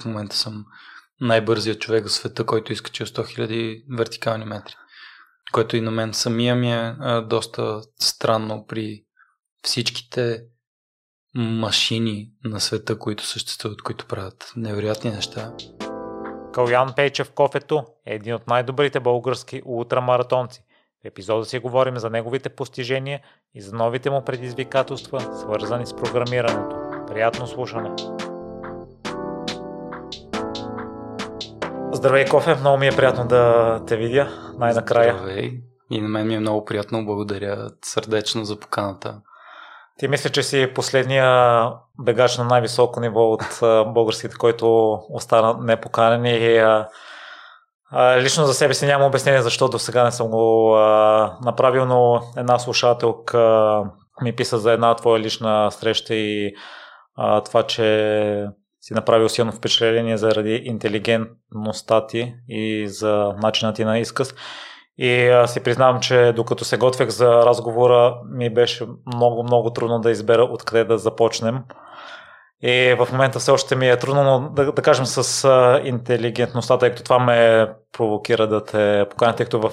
В момента съм най-бързият човек в света, който изкачил 100 000 вертикални метри. Което и на мен самия ми е а, доста странно при всичките машини на света, които съществуват, които правят невероятни неща. Калян Пейчев Кофето е един от най-добрите български ултрамаратонци. В епизода си говорим за неговите постижения и за новите му предизвикателства, свързани с програмирането. Приятно слушане! Здравей, Кофе! Много ми е приятно да те видя най-накрая. Здравей! И на мен ми е много приятно. Благодаря сърдечно за поканата. Ти мисля, че си последния бегач на най-високо ниво от българските, който остана непоканен и а, а, лично за себе си няма обяснение защо до сега не съм го а, направил, но една слушателка ми писа за една твоя лична среща и а, това, че си направил силно впечатление заради интелигентността ти и за начина ти на изказ. И а, си признавам, че докато се готвех за разговора, ми беше много, много трудно да избера откъде да започнем. И в момента все още ми е трудно, но да, да кажем с интелигентността, тъй като това ме провокира да те поканя, тъй като в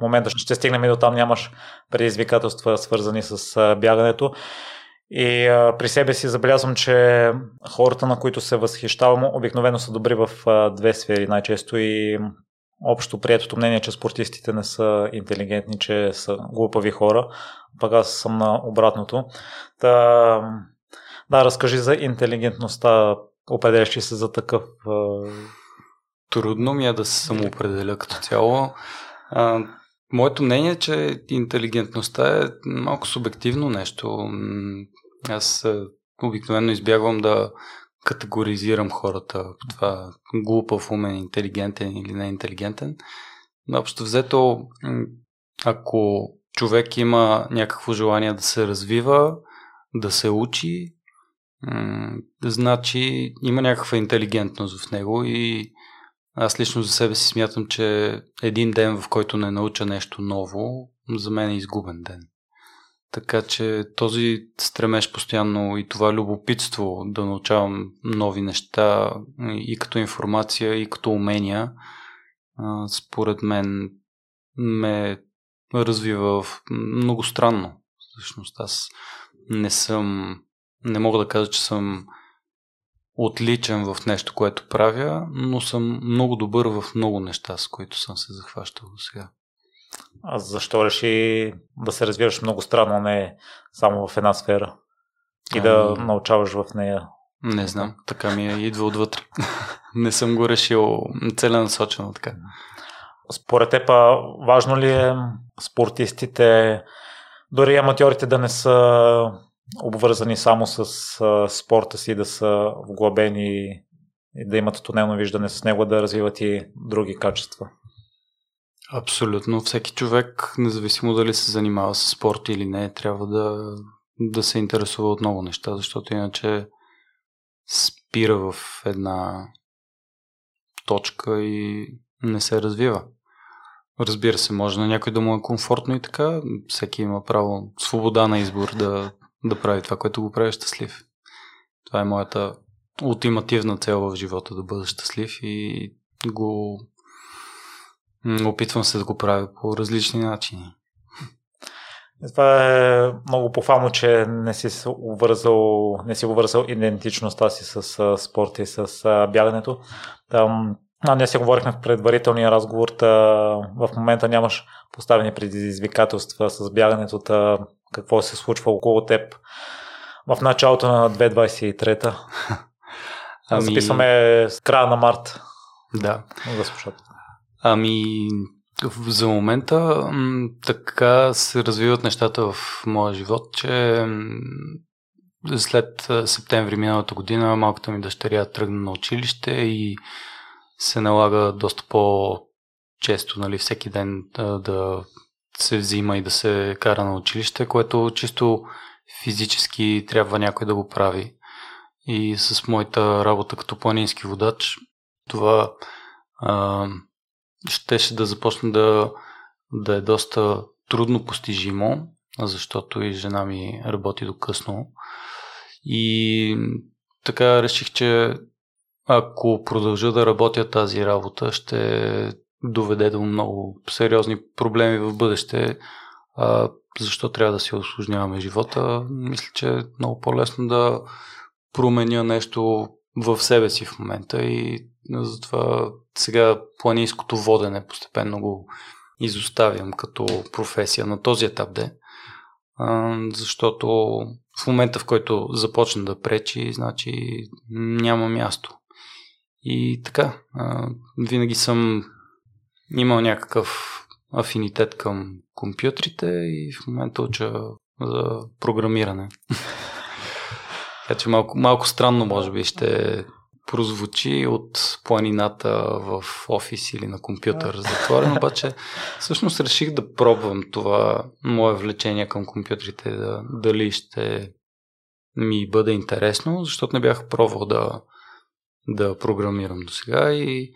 момента ще стигнем и до там нямаш предизвикателства свързани с бягането. И а, при себе си забелязвам, че хората, на които се възхищавам, обикновено са добри в а, две сфери най-често и общо приетото мнение, че спортистите не са интелигентни, че са глупави хора, пък аз съм на обратното. Та, да, разкажи за интелигентността. Определяш се за такъв? Трудно ми е да се самоопределя като цяло. А, моето мнение е, че интелигентността е малко субективно нещо. Аз обикновено избягвам да категоризирам хората по това глупав, умен, интелигентен или не интелигентен. Но общо взето, ако човек има някакво желание да се развива, да се учи, значи има някаква интелигентност в него и аз лично за себе си смятам, че един ден, в който не науча нещо ново, за мен е изгубен ден. Така че този стремеж постоянно и това любопитство да научавам нови неща и като информация, и като умения, според мен ме развива много странно. Всъщност аз не съм, не мога да кажа, че съм отличен в нещо, което правя, но съм много добър в много неща, с които съм се захващал до сега. А защо реши да се развиваш много странно, не само в една сфера и да ами... научаваш в нея? Не знам, така ми е, идва отвътре. не съм го решил целенасочено така. Според теб, важно ли е спортистите, дори аматьорите да не са обвързани само с спорта си, да са вглъбени и да имат тунелно виждане с него, да развиват и други качества? Абсолютно. Всеки човек, независимо дали се занимава с спорт или не, трябва да, да се интересува от много неща, защото иначе спира в една точка и не се развива. Разбира се, може на някой да му е комфортно и така. Всеки има право, свобода на избор да, да прави това, което го прави щастлив. Това е моята ултимативна цел в живота, да бъда щастлив и го Опитвам се да го правя по различни начини. Това е много похвално, че не си увързал, не си увързал идентичността си с спорта и с бягането. Там, а, ние си говорихме в предварителния разговор, та, в момента нямаш поставени предизвикателства с бягането, та, какво се случва около теб в началото на 2023-та. Ами... Записваме с края на март. Да. За. Ами, за момента така се развиват нещата в моя живот, че след септември миналата година малката ми дъщеря тръгна на училище и се налага доста по-често, нали, всеки ден да, се взима и да се кара на училище, което чисто физически трябва някой да го прави. И с моята работа като планински водач, това а, щеше да започне да, да е доста трудно постижимо, защото и жена ми работи до късно. И така реших, че ако продължа да работя тази работа, ще доведе до много сериозни проблеми в бъдеще. А, защо трябва да си осложняваме живота? Мисля, че е много по-лесно да променя нещо в себе си в момента и затова сега планинското водене постепенно го изоставям като професия на този етап де, защото в момента в който започна да пречи, значи няма място. И така, винаги съм имал някакъв афинитет към компютрите и в момента уча за програмиране. така че малко, малко странно може би ще прозвучи от планината в офис или на компютър затворен, обаче всъщност реших да пробвам това мое влечение към компютрите, да, дали ще ми бъде интересно, защото не бях пробвал да, да програмирам до сега и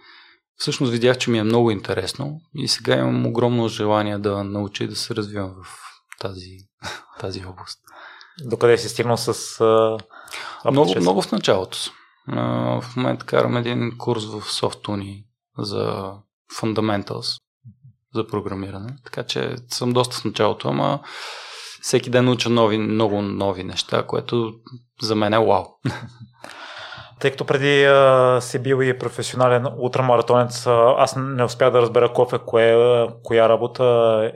всъщност видях, че ми е много интересно и сега имам огромно желание да науча и да се развивам в тази, тази област. Докъде си стигнал с а, много, много в началото съм. В момента карам един курс в SoftUni за Fundamentals, за програмиране. Така че съм доста в началото, ама всеки ден уча нови, много нови неща, което за мен е вау. Тъй като преди а, си бил и професионален ултрамаратонец, аз не успях да разбера кофе, кое, коя работа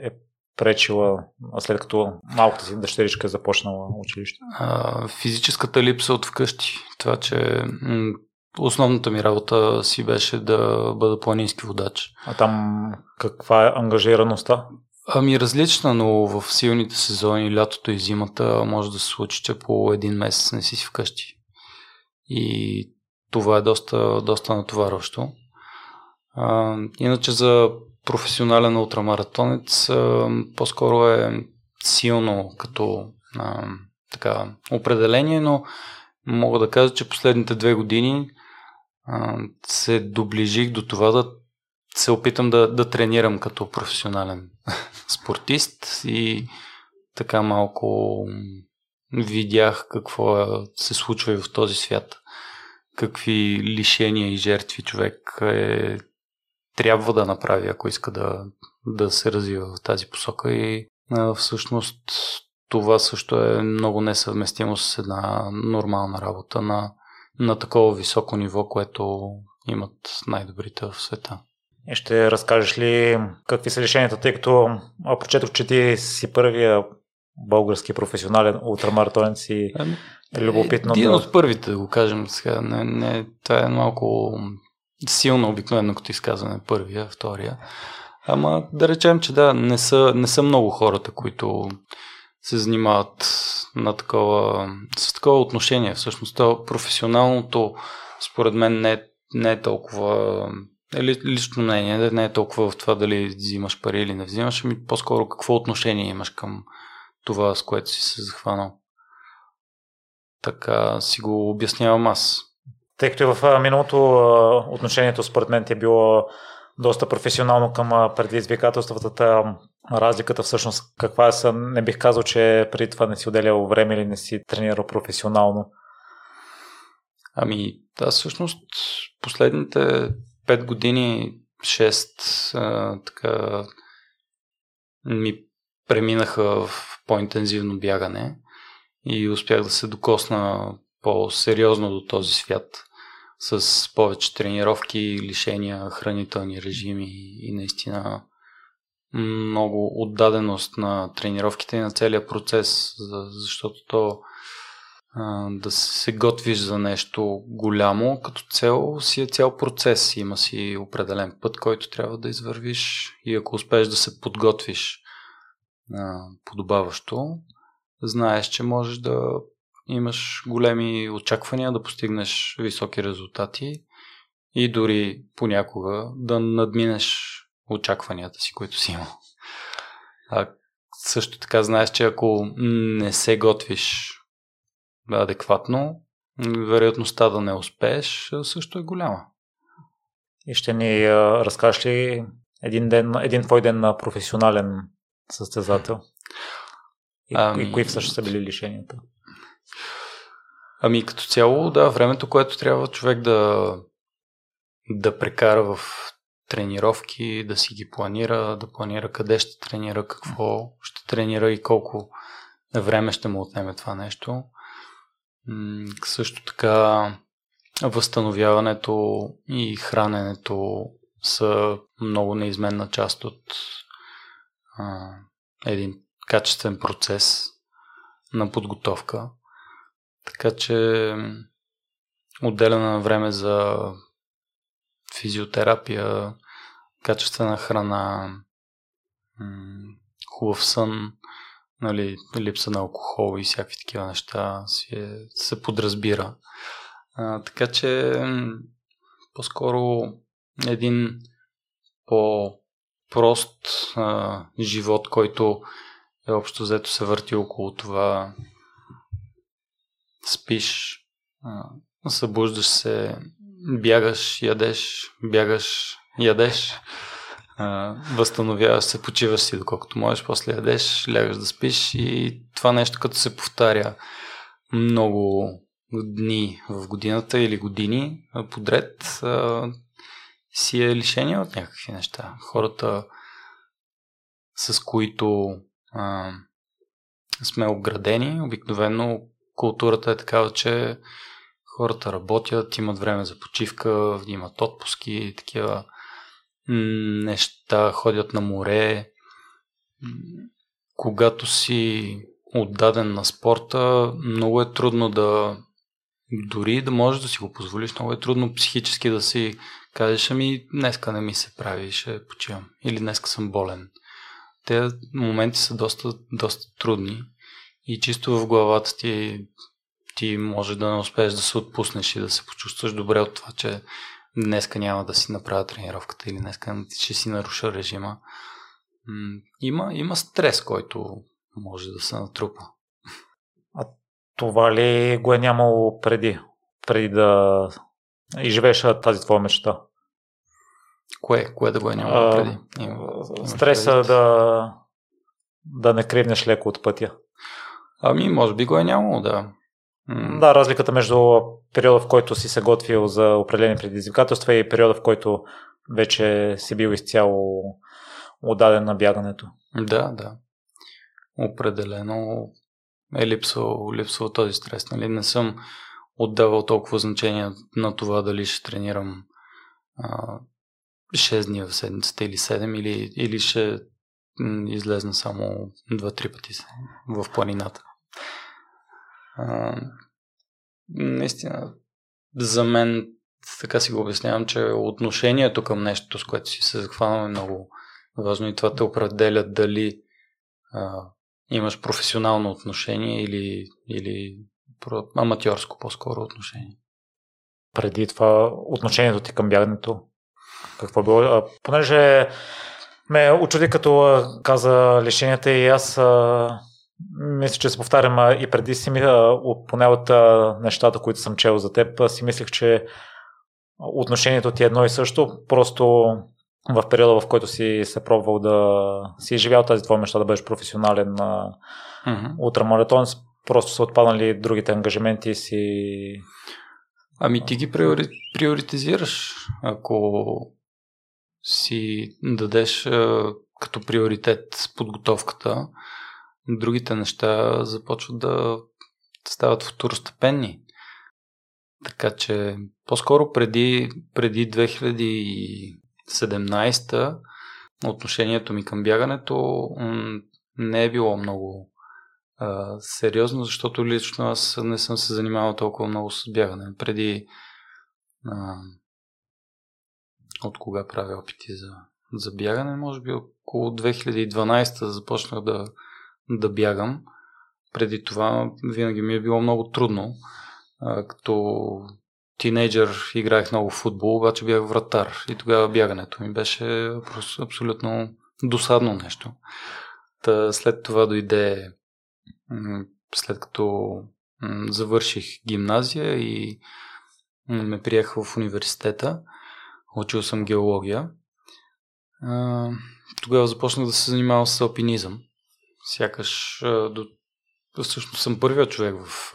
е пречила, след като малката си дъщеричка е започнала училище? А, физическата липса от вкъщи. Това, че м- основната ми работа си беше да бъда планински водач. А там каква е ангажираността? Ами различна, но в силните сезони, лятото и зимата, може да се случи, че по един месец не си си вкъщи. И това е доста, доста натоварващо. А, иначе за професионален ултрамаратонец по-скоро е силно като а, така, определение, но мога да кажа, че последните две години а, се доближих до това да се опитам да, да тренирам като професионален спортист и така малко видях какво е, се случва и в този свят. Какви лишения и жертви човек е трябва да направи, ако иска да, да се развива в тази посока и а, всъщност това също е много несъвместимо с една нормална работа на, на такова високо ниво, което имат най-добрите в света. И ще разкажеш ли какви са решенията, тъй като прочетох, че ти си първия български професионален ултрамаратонец и е любопитно. Един да... от първите, да го кажем сега. Не, не, това е малко силно обикновено като изказване първия, втория. Ама да речем, че да, не са, не са много хората, които се занимават на такова, с такова отношение. Всъщност, това професионалното, според мен, не, не е толкова е лично мнение, не е толкова в това дали взимаш пари или не взимаш, ами по-скоро какво отношение имаш към това, с което си се захванал. Така си го обяснявам аз. Тъй като в миналото отношението според мен ти е било доста професионално към предизвикателствата. Разликата всъщност каква е? Не бих казал, че преди това не си отделял време или не си тренирал професионално. Ами, да, всъщност последните 5 години, 6 а, така ми преминаха в по-интензивно бягане и успях да се докосна по-сериозно до този свят с повече тренировки, лишения, хранителни режими и наистина много отдаденост на тренировките и на целия процес, защото то да се готвиш за нещо голямо, като цел си е цял процес. Има си определен път, който трябва да извървиш и ако успееш да се подготвиш подобаващо, знаеш, че можеш да имаш големи очаквания да постигнеш високи резултати и дори понякога да надминеш очакванията си, които си имал. А също така знаеш, че ако не се готвиш адекватно, вероятността да не успееш също е голяма. И ще ни разкажеш ли един, ден, един твой ден на професионален състезател? И, ами... и кои всъщност са били лишенията? Ами като цяло, да, времето, което трябва човек да да прекара в тренировки, да си ги планира, да планира къде ще тренира, какво ще тренира и колко време ще му отнеме това нещо. Също така възстановяването и храненето са много неизменна част от един качествен процес на подготовка. Така че отделяне време за физиотерапия, качествена храна, хубав сън, нали, липса на алкохол и всякакви такива неща си е, се подразбира. А, така че по-скоро един по-прост а, живот, който е общо взето се върти около това. Спиш, а, събуждаш се, бягаш, ядеш, бягаш, ядеш, а, възстановяваш се, почиваш си доколкото можеш, после ядеш, лягаш да спиш и това нещо като се повтаря много дни в годината или години подред си е лишение от някакви неща. Хората с които а, сме обградени, обикновено културата е такава, че хората работят, имат време за почивка, имат отпуски, такива неща, ходят на море. Когато си отдаден на спорта, много е трудно да дори да можеш да си го позволиш, много е трудно психически да си кажеш, ами днеска не ми се прави, ще почивам. Или днеска съм болен. Те моменти са доста, доста трудни и чисто в главата ти ти може да не успееш да се отпуснеш и да се почувстваш добре от това, че днеска няма да си направя тренировката или днеска ще си наруша режима. Има, има стрес, който може да се натрупа. А това ли го е нямало преди? Преди да изживееш тази твоя мечта? Кое? Кое да го е нямало преди? Има, стреса да, да не кривнеш леко от пътя. Ами, може би го е нямало, да. Да, разликата между периода, в който си се готвил за определени предизвикателства и периода, в който вече си бил изцяло отдаден на бягането. Да, да. Определено е липсвал, липсвал този стрес. Нали? Не съм отдавал толкова значение на това дали ще тренирам а, 6 дни в седмицата или 7 или, или ще излезна само 2-3 пъти в планината. А, наистина, за мен така си го обяснявам, че отношението към нещо, с което си се захванал е много важно и това те определя дали а, имаш професионално отношение или, или аматьорско по-скоро отношение. Преди това отношението ти към бягането, какво било? А, понеже ме очуди като каза лишенията и аз а, мисля, че се повтарям и преди си, поне от нещата, които съм чел за теб, си мислех, че отношението ти е едно и също, просто в периода, в който си се пробвал да си изживял тази твоя мечта да бъдеш професионален mm-hmm. ултрамаратон, просто са отпаднали другите ангажименти си... Ами ти ги приори... приоритизираш, ако си дадеш като приоритет подготовката, другите неща започват да стават второстепенни. Така че по-скоро преди, преди 2017 отношението ми към бягането не е било много а, сериозно, защото лично аз не съм се занимавал толкова много с бягане. Преди а, от кога правя опити за, за бягане, може би около 2012 започнах да да бягам. Преди това винаги ми е било много трудно. Като тинейджър играех много футбол, обаче бях вратар и тогава бягането ми беше абсолютно досадно нещо. Та след това дойде след като завърших гимназия и ме приех в университета. Учил съм геология. Тогава започнах да се занимавам с алпинизъм. Сякаш до... всъщност съм първият човек в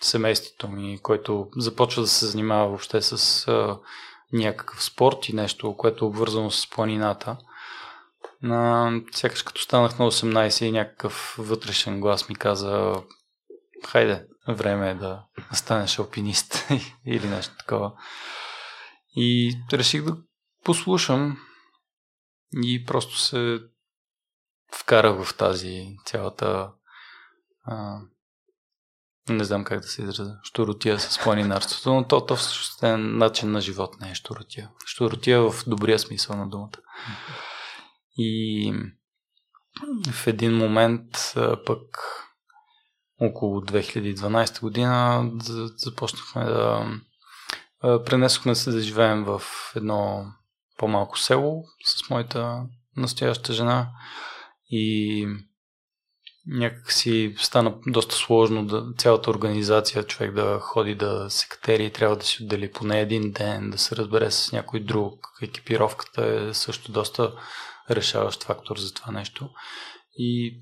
семейството ми, който започва да се занимава въобще с някакъв спорт и нещо, което е обвързано с планината. На, сякаш като станах на 18 и някакъв вътрешен глас ми каза хайде, време е да станеш алпинист или нещо такова. И реших да послушам и просто се вкарах в тази цялата а, не знам как да се изразя, щуротия с планинарството, но то, то всъщност е начин на живот, не е щуротия. Щуротия в добрия смисъл на думата. И в един момент пък около 2012 година започнахме да пренесохме се да живеем в едно по-малко село с моята настояща жена и някак си стана доста сложно да, цялата организация, човек да ходи да се катери, трябва да си отдели поне един ден, да се разбере с някой друг. Екипировката е също доста решаващ фактор за това нещо. И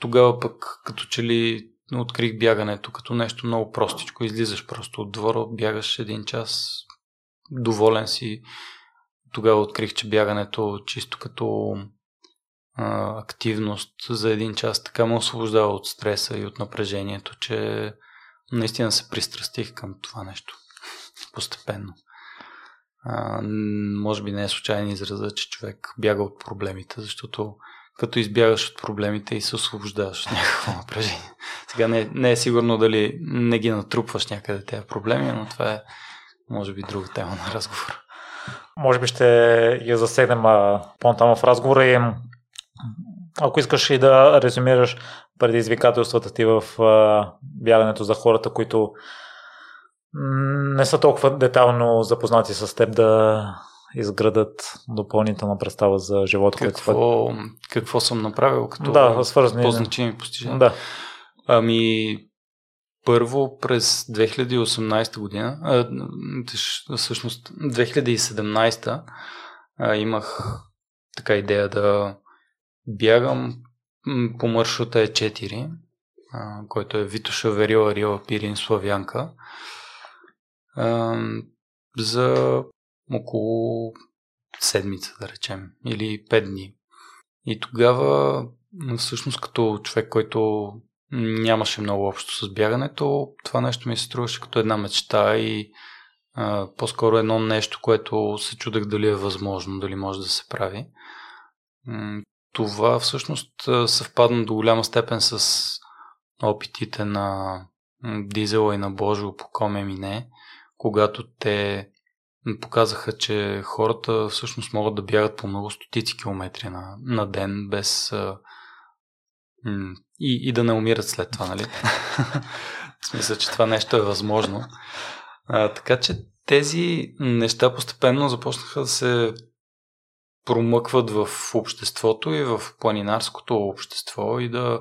тогава пък като че ли открих бягането като нещо много простичко. Излизаш просто от двора, бягаш един час, доволен си. Тогава открих, че бягането чисто като а, активност за един час така ме освобождава от стреса и от напрежението, че наистина се пристрастих към това нещо. Постепенно. А, може би не е случайен израза, че човек бяга от проблемите, защото като избягаш от проблемите и се освобождаваш от някакво напрежение. Сега не, не е сигурно дали не ги натрупваш някъде тези проблеми, но това е може би друга тема на разговор. Може би ще я засегнем по-натам в разговора и ако искаш и да резюмираш предизвикателствата ти в бягането за хората, които не са толкова детално запознати с теб да изградат допълнителна представа за живота. Какво, който... какво съм направил като да, свързани, по-значими постижения? Да. Ами, първо през 2018 година, а, всъщност 2017 а, имах така идея да бягам по маршрута е 4, а, който е Витоша, Верила, Рила, Пирин, Славянка. За около седмица, да речем, или 5 дни. И тогава, всъщност, като човек, който нямаше много общо с бягането, това нещо ми се струваше като една мечта и а, по-скоро едно нещо, което се чудех дали е възможно, дали може да се прави това всъщност съвпадна до голяма степен с опитите на Дизела и на Божо по Коме Мине, когато те показаха, че хората всъщност могат да бягат по много стотици километри на, на ден без и, и да не умират след това, нали? В че това нещо е възможно. А, така че тези неща постепенно започнаха да се промъкват в обществото и в планинарското общество и да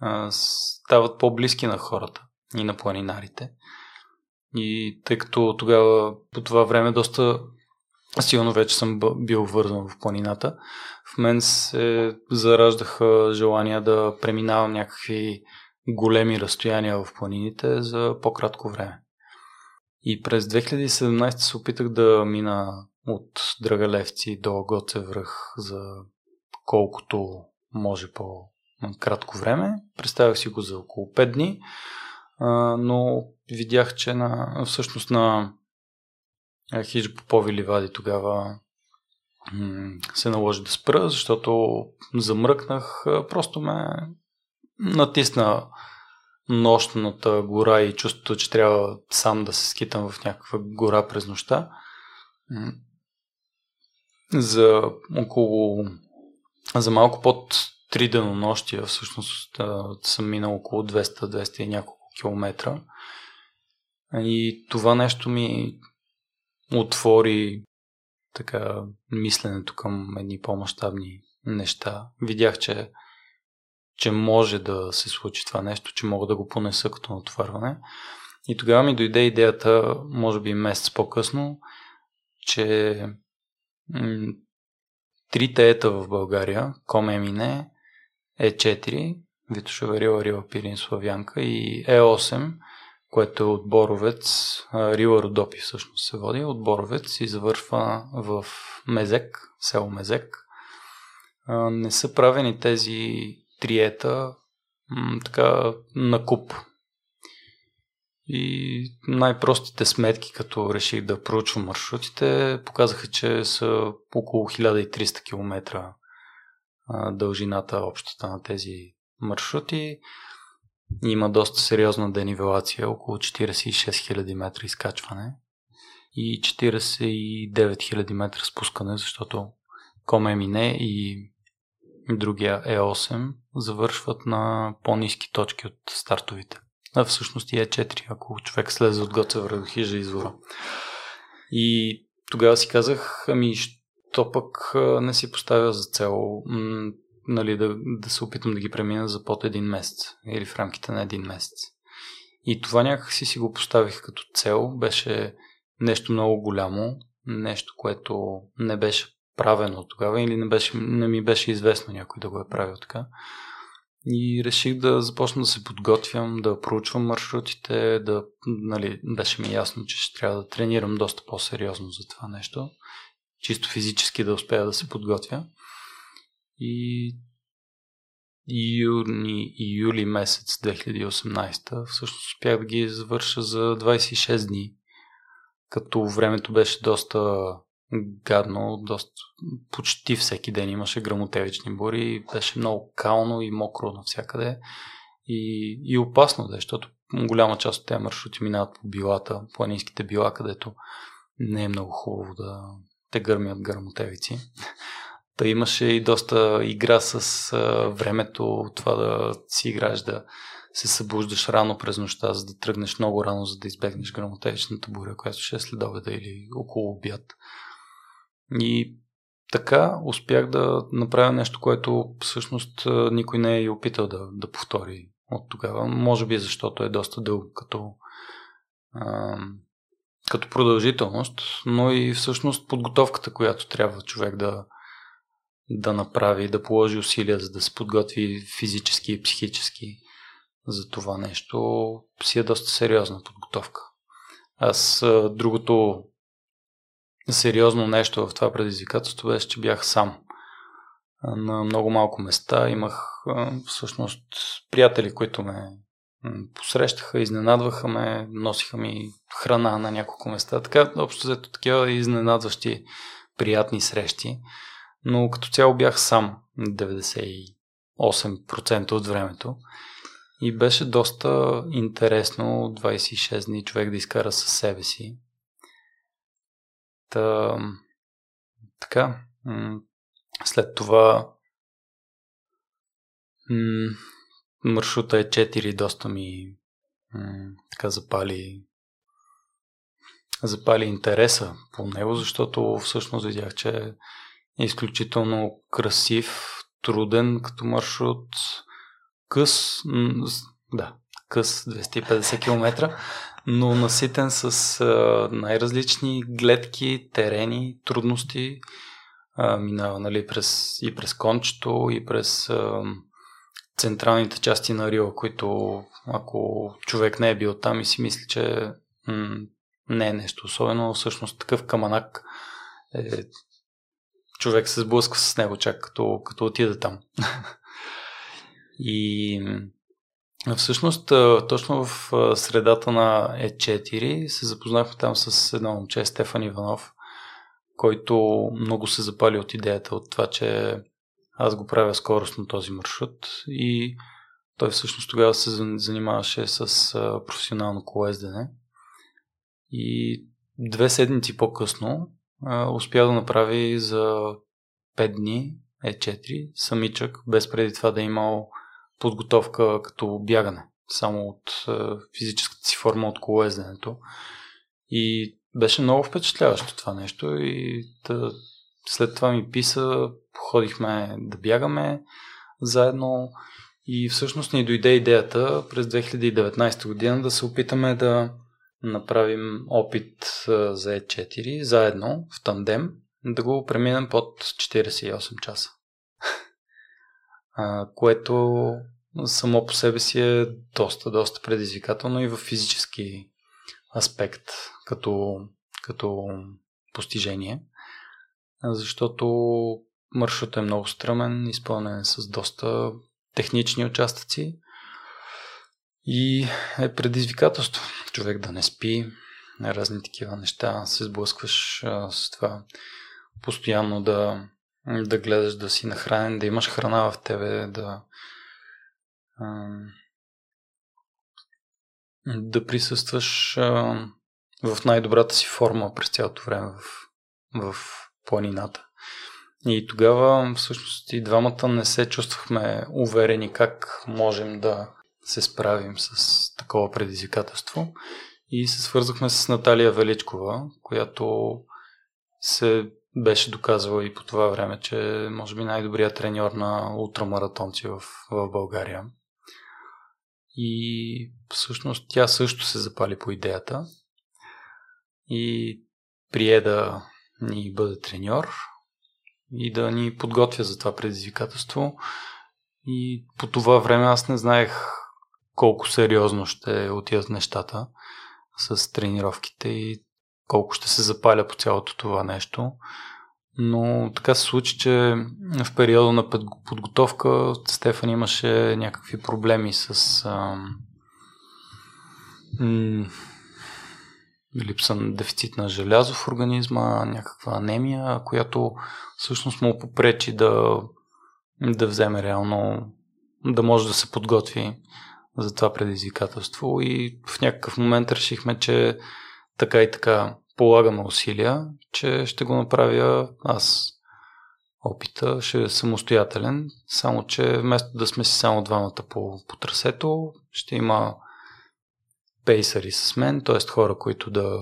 а, стават по-близки на хората и на планинарите. И тъй като тогава по това време доста силно вече съм бил вързан в планината, в мен се зараждаха желания да преминавам някакви големи разстояния в планините за по-кратко време. И през 2017 се опитах да мина от Драгалевци до Гоце връх за колкото може по-кратко време. Представях си го за около 5 дни, но видях, че на, всъщност на Хидж Попови ливади тогава се наложи да спра, защото замръкнах, просто ме натисна нощната гора и чувството, че трябва сам да се скитам в някаква гора през нощта за около за малко под 3 денонощия всъщност съм минал около 200-200 и няколко километра. И това нещо ми отвори така мисленето към едни по-масштабни неща. Видях, че, че може да се случи това нещо, че мога да го понеса като натоварване. И тогава ми дойде идеята, може би месец по-късно, че трите ета в България, Комемине, Е4, Витоша Варила, Рила Пирин, Славянка и Е8, което е от Боровец, Рила Родопи всъщност се води, от Боровец и завършва в Мезек, село Мезек. Не са правени тези триета така на куп. И най-простите сметки, като реших да проучвам маршрутите, показаха, че са около 1300 км дължината общата на тези маршрути. Има доста сериозна денивелация, около 46 000 метра изкачване и 49 000 метра спускане, защото Коме Мине и другия Е8 завършват на по-низки точки от стартовите. А всъщност и Е4, ако човек слезе от Гоце Врадохижа извора. И тогава си казах, ами, то пък не си поставя за цел нали, да, да се опитам да ги премина за под един месец или в рамките на един месец. И това някакси си го поставих като цел. Беше нещо много голямо, нещо, което не беше правено тогава или не, беше, не ми беше известно някой да го е правил така. И реших да започна да се подготвям, да проучвам маршрутите, да, нали, беше ми ясно, че ще трябва да тренирам доста по-сериозно за това нещо. Чисто физически да успея да се подготвя. И юни и юли месец 2018 всъщност успях да ги завърша за 26 дни. Като времето беше доста гадно, доста, почти всеки ден имаше грамотевични бури, беше много кално и мокро навсякъде и, и опасно е, защото голяма част от тези маршрути минават по билата, планинските била, където не е много хубаво да те гърмят грамотевици. Та имаше и доста игра с а, времето, това да си играеш, да се събуждаш рано през нощта, за да тръгнеш много рано, за да избегнеш грамотевичната буря, която ще е след обеда или около обяд. И така успях да направя нещо, което всъщност никой не е и опитал да, да повтори от тогава. Може би защото е доста дълго като, а, като продължителност, но и всъщност подготовката, която трябва човек да, да направи, да положи усилия, за да се подготви физически и психически за това нещо, си е доста сериозна подготовка. Аз другото сериозно нещо в това предизвикателство беше, че бях сам. На много малко места имах всъщност приятели, които ме посрещаха, изненадваха ме, носиха ми храна на няколко места. Така, общо взето такива изненадващи приятни срещи но като цяло бях сам 98% от времето. И беше доста интересно 26 дни човек да изкара със себе си. Та, така, след това маршрута е 4 доста ми така запали запали интереса по него, защото всъщност видях, че изключително красив, труден като маршрут, къс, да, къс 250 км, но наситен с най-различни гледки, терени, трудности. Минава нали, през, и през кончето, и през централните части на Рио, които ако човек не е бил там и си мисли, че м- не е нещо особено, всъщност такъв каманак е човек се сблъсква с него чак като, като отида там. и всъщност точно в средата на Е4 се запознахме там с едно момче, Стефан Иванов, който много се запали от идеята от това, че аз го правя скоростно този маршрут и той всъщност тогава се занимаваше с професионално колездене. И две седмици по-късно успя да направи за 5 дни Е4 самичък, без преди това да е имал подготовка като бягане, само от е, физическата си форма от колезденето. И беше много впечатляващо това нещо и да, след това ми писа, ходихме да бягаме заедно и всъщност ни дойде идеята през 2019 година да се опитаме да направим опит за E4 заедно в тандем, да го преминем под 48 часа. което само по себе си е доста, доста предизвикателно и в физически аспект като, като постижение, защото маршрутът е много стръмен, изпълнен е с доста технични участъци и е предизвикателство човек да не спи, разни такива неща, се сблъскваш с това постоянно да, да гледаш да си нахранен, да имаш храна в тебе, да да присъстваш в най-добрата си форма през цялото време в, в планината. И тогава всъщност и двамата не се чувствахме уверени как можем да се справим с такова предизвикателство. И се свързахме с Наталия Величкова, която се беше доказала и по това време, че може би най-добрият треньор на ултрамаратонци в, в България. И всъщност тя също се запали по идеята и прие да ни бъде треньор и да ни подготвя за това предизвикателство. И по това време аз не знаех колко сериозно ще отидат нещата с тренировките и колко ще се запаля по цялото това нещо. Но така се случи, че в периода на подготовка Стефан имаше някакви проблеми с а, м- липса на дефицит на желязо в организма, някаква анемия, която всъщност му попречи да, да вземе реално, да може да се подготви за това предизвикателство и в някакъв момент решихме, че така и така полагаме усилия, че ще го направя аз. Опита ще е самостоятелен, само че вместо да сме си само двамата по, по трасето, ще има пейсъри с мен, т.е. хора, които да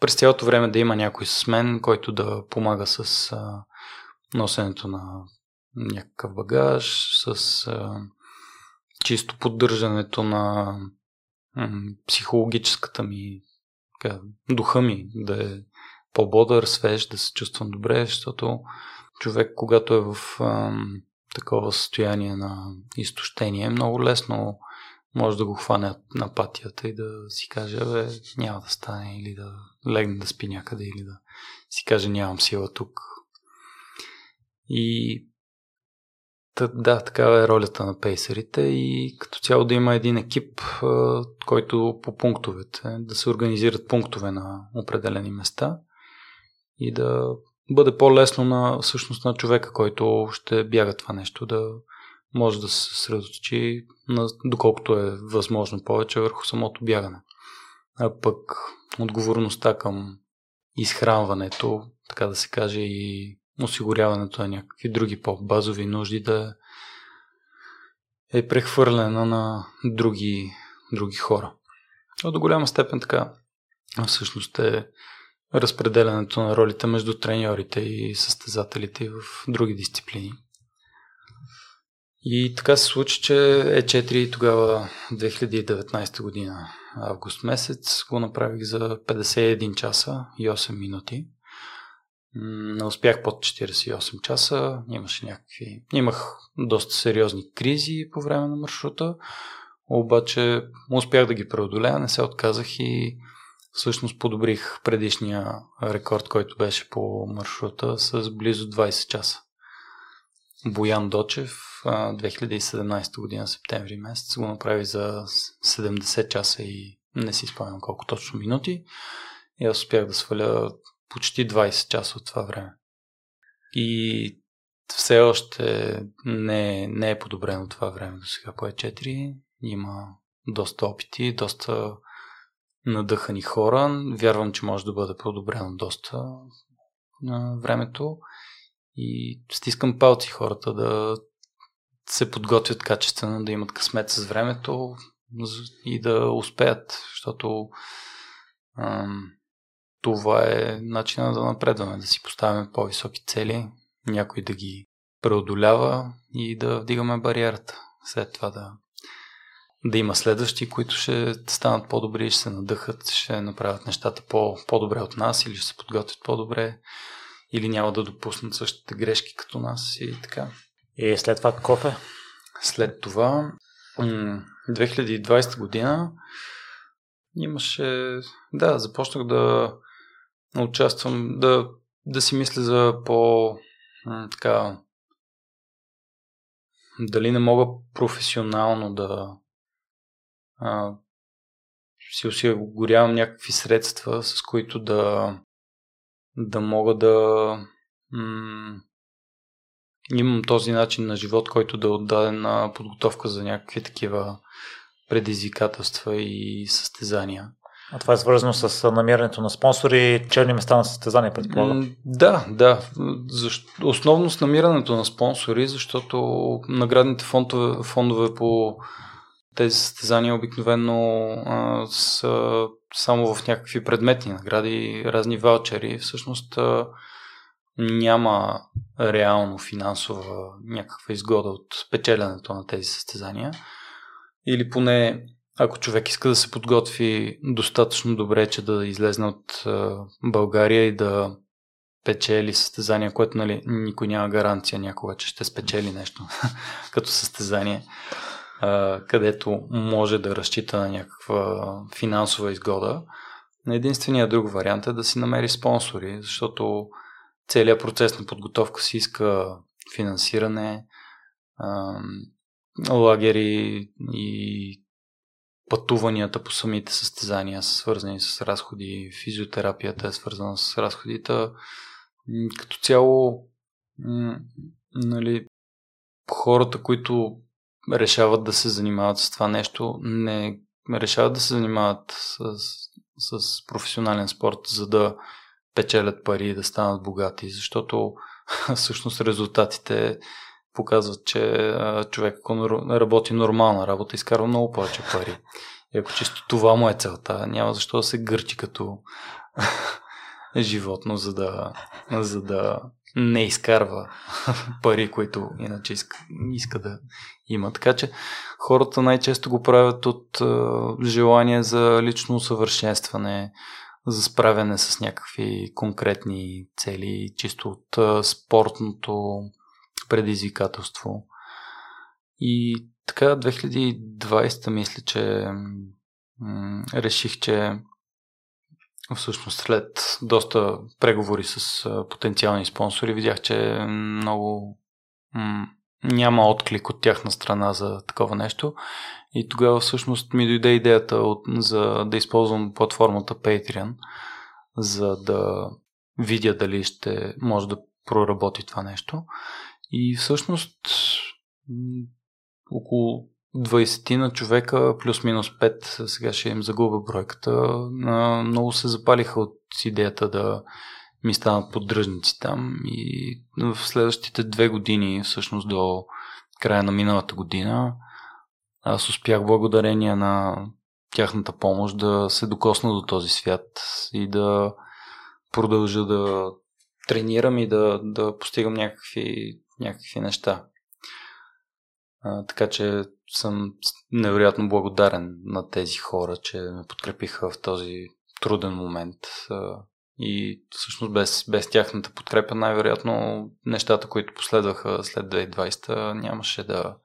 през цялото време да има някой с мен, който да помага с а, носенето на някакъв багаж, с а, чисто поддържането на психологическата ми така, духа ми да е по-бодър, свеж, да се чувствам добре, защото човек, когато е в ам, такова състояние на изтощение, е много лесно може да го хване на патията и да си каже, бе, няма да стане, или да легне да спи някъде, или да си каже, нямам сила тук. И да, такава е ролята на пейсерите и като цяло да има един екип, който по пунктовете, да се организират пунктове на определени места и да бъде по-лесно на всъщност на човека, който ще бяга това нещо, да може да се съсредоточи доколкото е възможно повече върху самото бягане. А пък отговорността към изхранването, така да се каже, и осигуряването на някакви други по-базови нужди да е прехвърлена на други, други хора. А до голяма степен така всъщност е разпределянето на ролите между треньорите и състезателите в други дисциплини. И така се случи, че E4 тогава 2019 година, август месец, го направих за 51 часа и 8 минути. Не успях под 48 часа, имаше някакви... Имах доста сериозни кризи по време на маршрута, обаче успях да ги преодолея, не се отказах и всъщност подобрих предишния рекорд, който беше по маршрута с близо 20 часа. Боян Дочев 2017 година, септември месец, го направи за 70 часа и не си спомням колко точно минути. И аз успях да сваля почти 20 часа от това време. И все още не, не е подобрено това време до сега по E4. Има доста опити, доста надъхани хора. Вярвам, че може да бъде подобрено доста на времето. И стискам палци хората да се подготвят качествено, да имат късмет с времето и да успеят, защото ам, това е начина да напредваме, да си поставяме по-високи цели, някой да ги преодолява и да вдигаме бариерата. След това да, да има следващи, които ще станат по-добри, ще се надъхат, ще направят нещата по, по-добре от нас или ще се подготвят по-добре или няма да допуснат същите грешки като нас и така. И след това кофе? След това, 2020 година, имаше. Да, започнах да участвам, да, да си мисля за по. така. Дали не мога професионално да. А, си осигурявам някакви средства, с които да. да мога да. М- имам този начин на живот, който да е на подготовка за някакви такива предизвикателства и състезания. А това е свързано с намирането на спонсори, черни места на състезания, предполагам? Да, да. Основно с намирането на спонсори, защото наградните фондове, фондове по тези състезания обикновено а, са само в някакви предметни награди, разни ваучери. Всъщност а, няма реално финансова някаква изгода от спечелянето на тези състезания. Или поне ако човек иска да се подготви достатъчно добре, че да излезне от България и да печели състезание, което нали, никой няма гаранция някога, че ще спечели нещо като състезание, където може да разчита на някаква финансова изгода. Единственият друг вариант е да си намери спонсори, защото целият процес на подготовка си иска финансиране, лагери и пътуванията по самите състезания са свързани с разходи, физиотерапията е свързана с разходите. Като цяло, нали, хората, които решават да се занимават с това нещо, не решават да се занимават с, с професионален спорт, за да печелят пари и да станат богати, защото всъщност резултатите показват, че човек, ако работи нормална работа, изкарва много повече пари. И ако чисто това му е целта, няма защо да се гърчи като животно, за да, за да не изкарва пари, които иначе иска, иска да има. Така че хората най-често го правят от желание за лично усъвършенстване, за справяне с някакви конкретни цели, чисто от спортното предизвикателство. И така 2020 мисля, че м- реших, че всъщност след доста преговори с потенциални спонсори видях, че много м- няма отклик от тяхна страна за такова нещо. И тогава всъщност ми дойде идеята от, за да използвам платформата Patreon, за да видя дали ще може да проработи това нещо. И всъщност около 20 на човека, плюс-минус 5, сега ще им загубя бройката, много се запалиха от идеята да ми станат поддръжници там. И в следващите две години, всъщност до края на миналата година, аз успях благодарение на тяхната помощ да се докосна до този свят и да продължа да тренирам и да, да постигам някакви някакви неща. А, така че съм невероятно благодарен на тези хора, че ме подкрепиха в този труден момент. А, и всъщност без, без тяхната подкрепа най-вероятно нещата, които последваха след 2020 нямаше да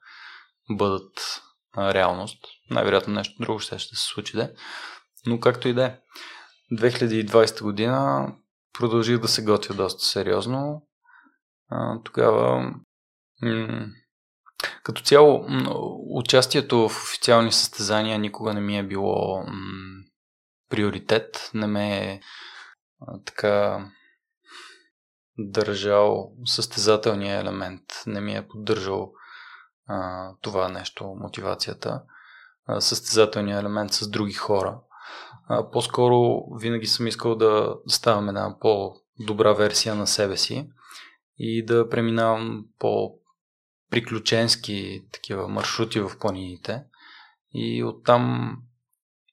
бъдат а, реалност. Най-вероятно нещо друго ще, ще се случи, да. Но както и да е. 2020 година продължих да се готвя доста сериозно тогава като цяло участието в официални състезания никога не ми е било приоритет, не ме е така държал състезателния елемент, не ми е поддържал това нещо, мотивацията, а, състезателния елемент с други хора. По-скоро винаги съм искал да ставам една по-добра версия на себе си и да преминавам по приключенски такива маршрути в планините. И оттам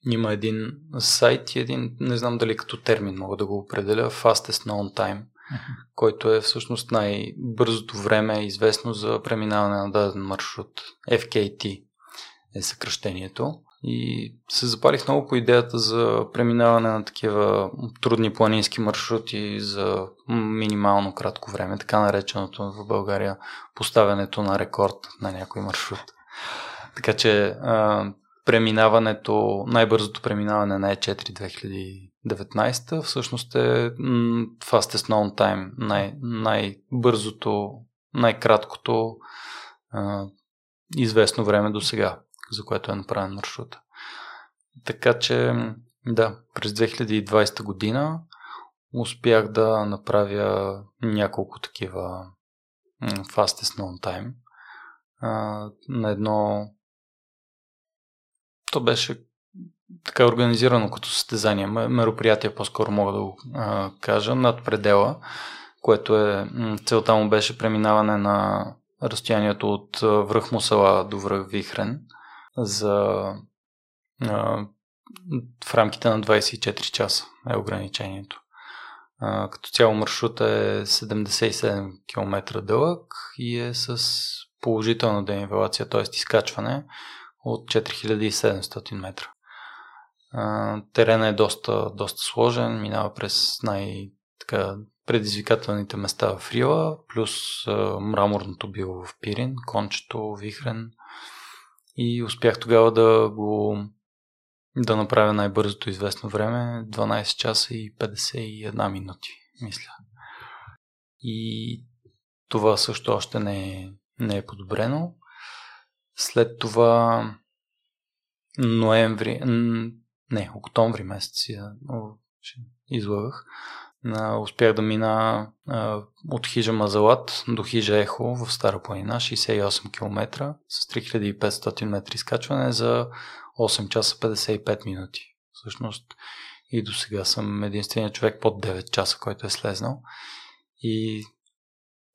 има един сайт и един, не знам дали като термин мога да го определя, Fastest Known Time, uh-huh. който е всъщност най-бързото време, известно за преминаване на даден маршрут. FKT е съкръщението. И се запалих много по идеята за преминаване на такива трудни планински маршрути за минимално кратко време, така нареченото в България поставянето на рекорд на някой маршрут. Така че а, преминаването, най-бързото преминаване на E4 2019 всъщност е fastest known time, най- най-бързото, най-краткото а, известно време до сега за което е направен маршрута. Така че, да, през 2020 година успях да направя няколко такива fastest known time на едно то беше така организирано като състезание, мероприятие по-скоро мога да го кажа, над предела, което е, целта му беше преминаване на разстоянието от връх Мусала до връх Вихрен за а, в рамките на 24 часа е ограничението. А, като цяло маршрута е 77 км дълъг и е с положителна денивелация, т.е. изкачване от 4700 метра. Терена е доста, доста сложен, минава през най- така, предизвикателните места в Рила, плюс а, мраморното било в Пирин, кончето, Вихрен, и успях тогава да го да направя най-бързото известно време 12 часа и 51 минути, мисля. И това също още не е, не е подобрено. След това ноември, не, октомври месец, излагах, успях да мина а, от хижа Мазалат до хижа Ехо в Стара планина, 68 км с 3500 метри изкачване за 8 часа 55 минути. Всъщност и до сега съм единственият човек под 9 часа, който е слезнал. И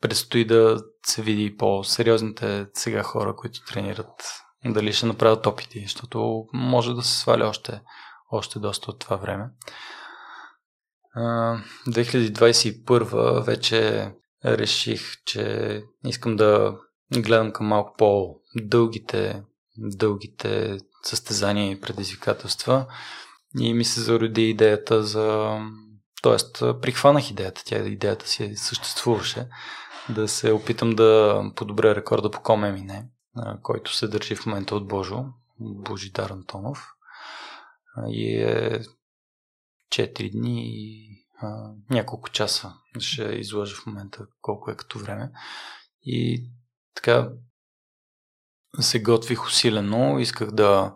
предстои да се види по-сериозните сега хора, които тренират, дали ще направят опити, защото може да се сваля още, още доста от това време. 2021 вече реших, че искам да гледам към малко по-дългите дългите състезания и предизвикателства. И ми се зароди идеята за... Тоест, прихванах идеята, тя идеята си съществуваше, да се опитам да подобря рекорда по коме мине, който се държи в момента от Божо, Божидар Антонов. И е 4 дни и а, няколко часа. Ще изложа в момента колко е като време. И така се готвих усилено. Исках да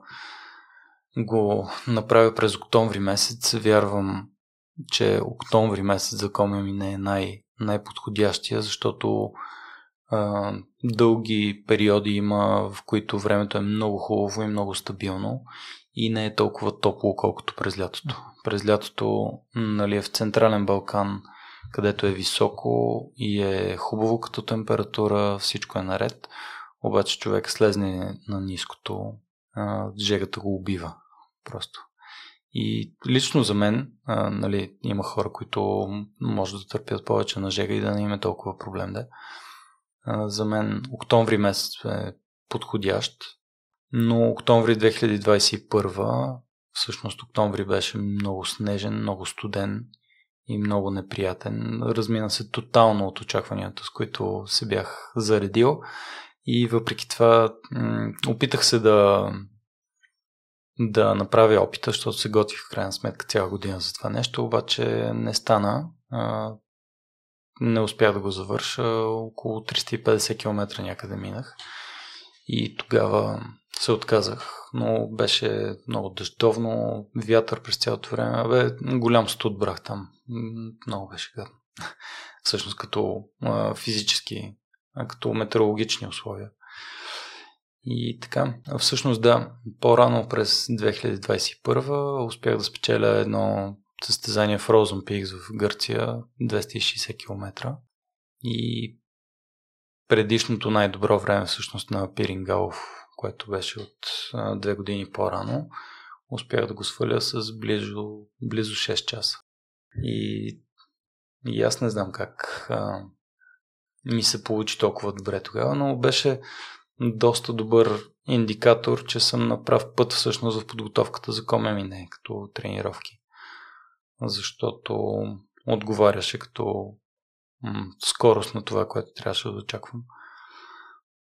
го направя през октомври месец. Вярвам, че октомври месец за коме ми не е най- най-подходящия, защото а, дълги периоди има, в които времето е много хубаво и много стабилно и не е толкова топло, колкото през лятото. През лятото нали, е в Централен Балкан, където е високо и е хубаво като температура, всичко е наред, обаче човек слезне на ниското, жегата го убива просто. И лично за мен, а, нали, има хора, които може да търпят повече на жега и да не има толкова проблем. Да? За мен октомври месец е подходящ, но октомври 2021, всъщност октомври беше много снежен, много студен и много неприятен. Размина се тотално от очакванията, с които се бях заредил. И въпреки това опитах се да да направя опита, защото се готвих в крайна сметка цяла година за това нещо, обаче не стана. Не успях да го завърша. Около 350 км някъде минах. И тогава се отказах, но беше много дъждовно, вятър през цялото време. Бе, голям студ брах там. Много беше гадно. Всъщност като а, физически, а, като метеорологични условия. И така, всъщност да, по-рано през 2021 успях да спечеля едно състезание в Розен Пикс в Гърция, 260 км. И предишното най-добро време всъщност на Пирингалов което беше от а, две години по-рано, успях да го сваля с близо, близо 6 часа. И, и аз не знам как а, ми се получи толкова добре тогава, но беше доста добър индикатор, че съм на прав път всъщност в подготовката за Комемине като тренировки. Защото отговаряше като м- скорост на това, което трябваше да очаквам.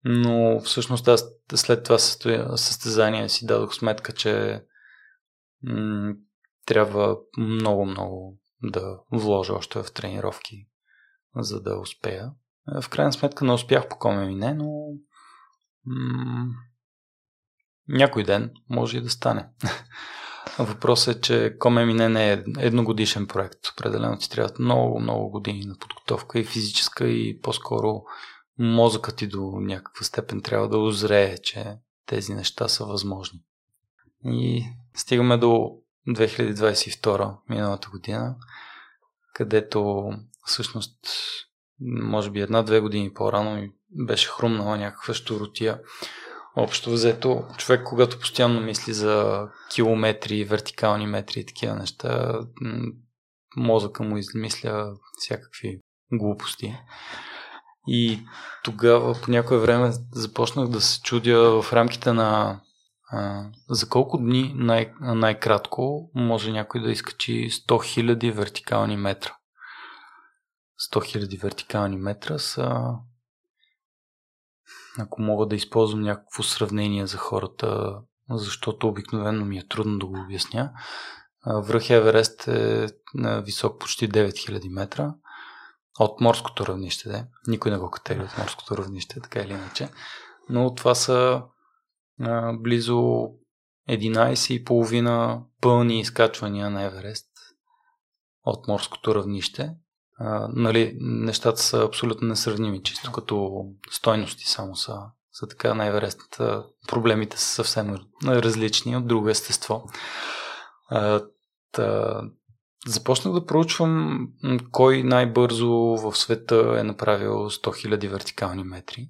Но всъщност аз след това състезание си дадох сметка, че м- трябва много-много да вложа още в тренировки, за да успея. В крайна сметка не успях по Комемине, но м- някой ден може и да стане. Въпросът е, че Комемине не е едногодишен проект. Определено ти трябват много, много години на подготовка и физическа и по-скоро мозъкът ти до някаква степен трябва да озрее, че тези неща са възможни. И стигаме до 2022, миналата година, където всъщност може би една-две години по-рано ми беше хрумнала някаква щуротия Общо взето, човек, когато постоянно мисли за километри, вертикални метри и такива неща, мозъка му измисля всякакви глупости. И тогава по някое време започнах да се чудя в рамките на а, за колко дни най- най-кратко може някой да изкачи 100 000 вертикални метра. 100 000 вертикални метра са ако мога да използвам някакво сравнение за хората, защото обикновено ми е трудно да го обясня. Връх Еверест е висок почти 9000 метра от морското равнище. Де. Никой не го катери от морското равнище, така или иначе. Но това са а, близо 11,5 пълни изкачвания на Еверест от морското равнище а, нали, нещата са абсолютно несравними, чисто като стойности само са, са така на Еверест. Проблемите са съвсем различни от друго естество. А, та, започнах да проучвам кой най-бързо в света е направил 100 000 вертикални метри.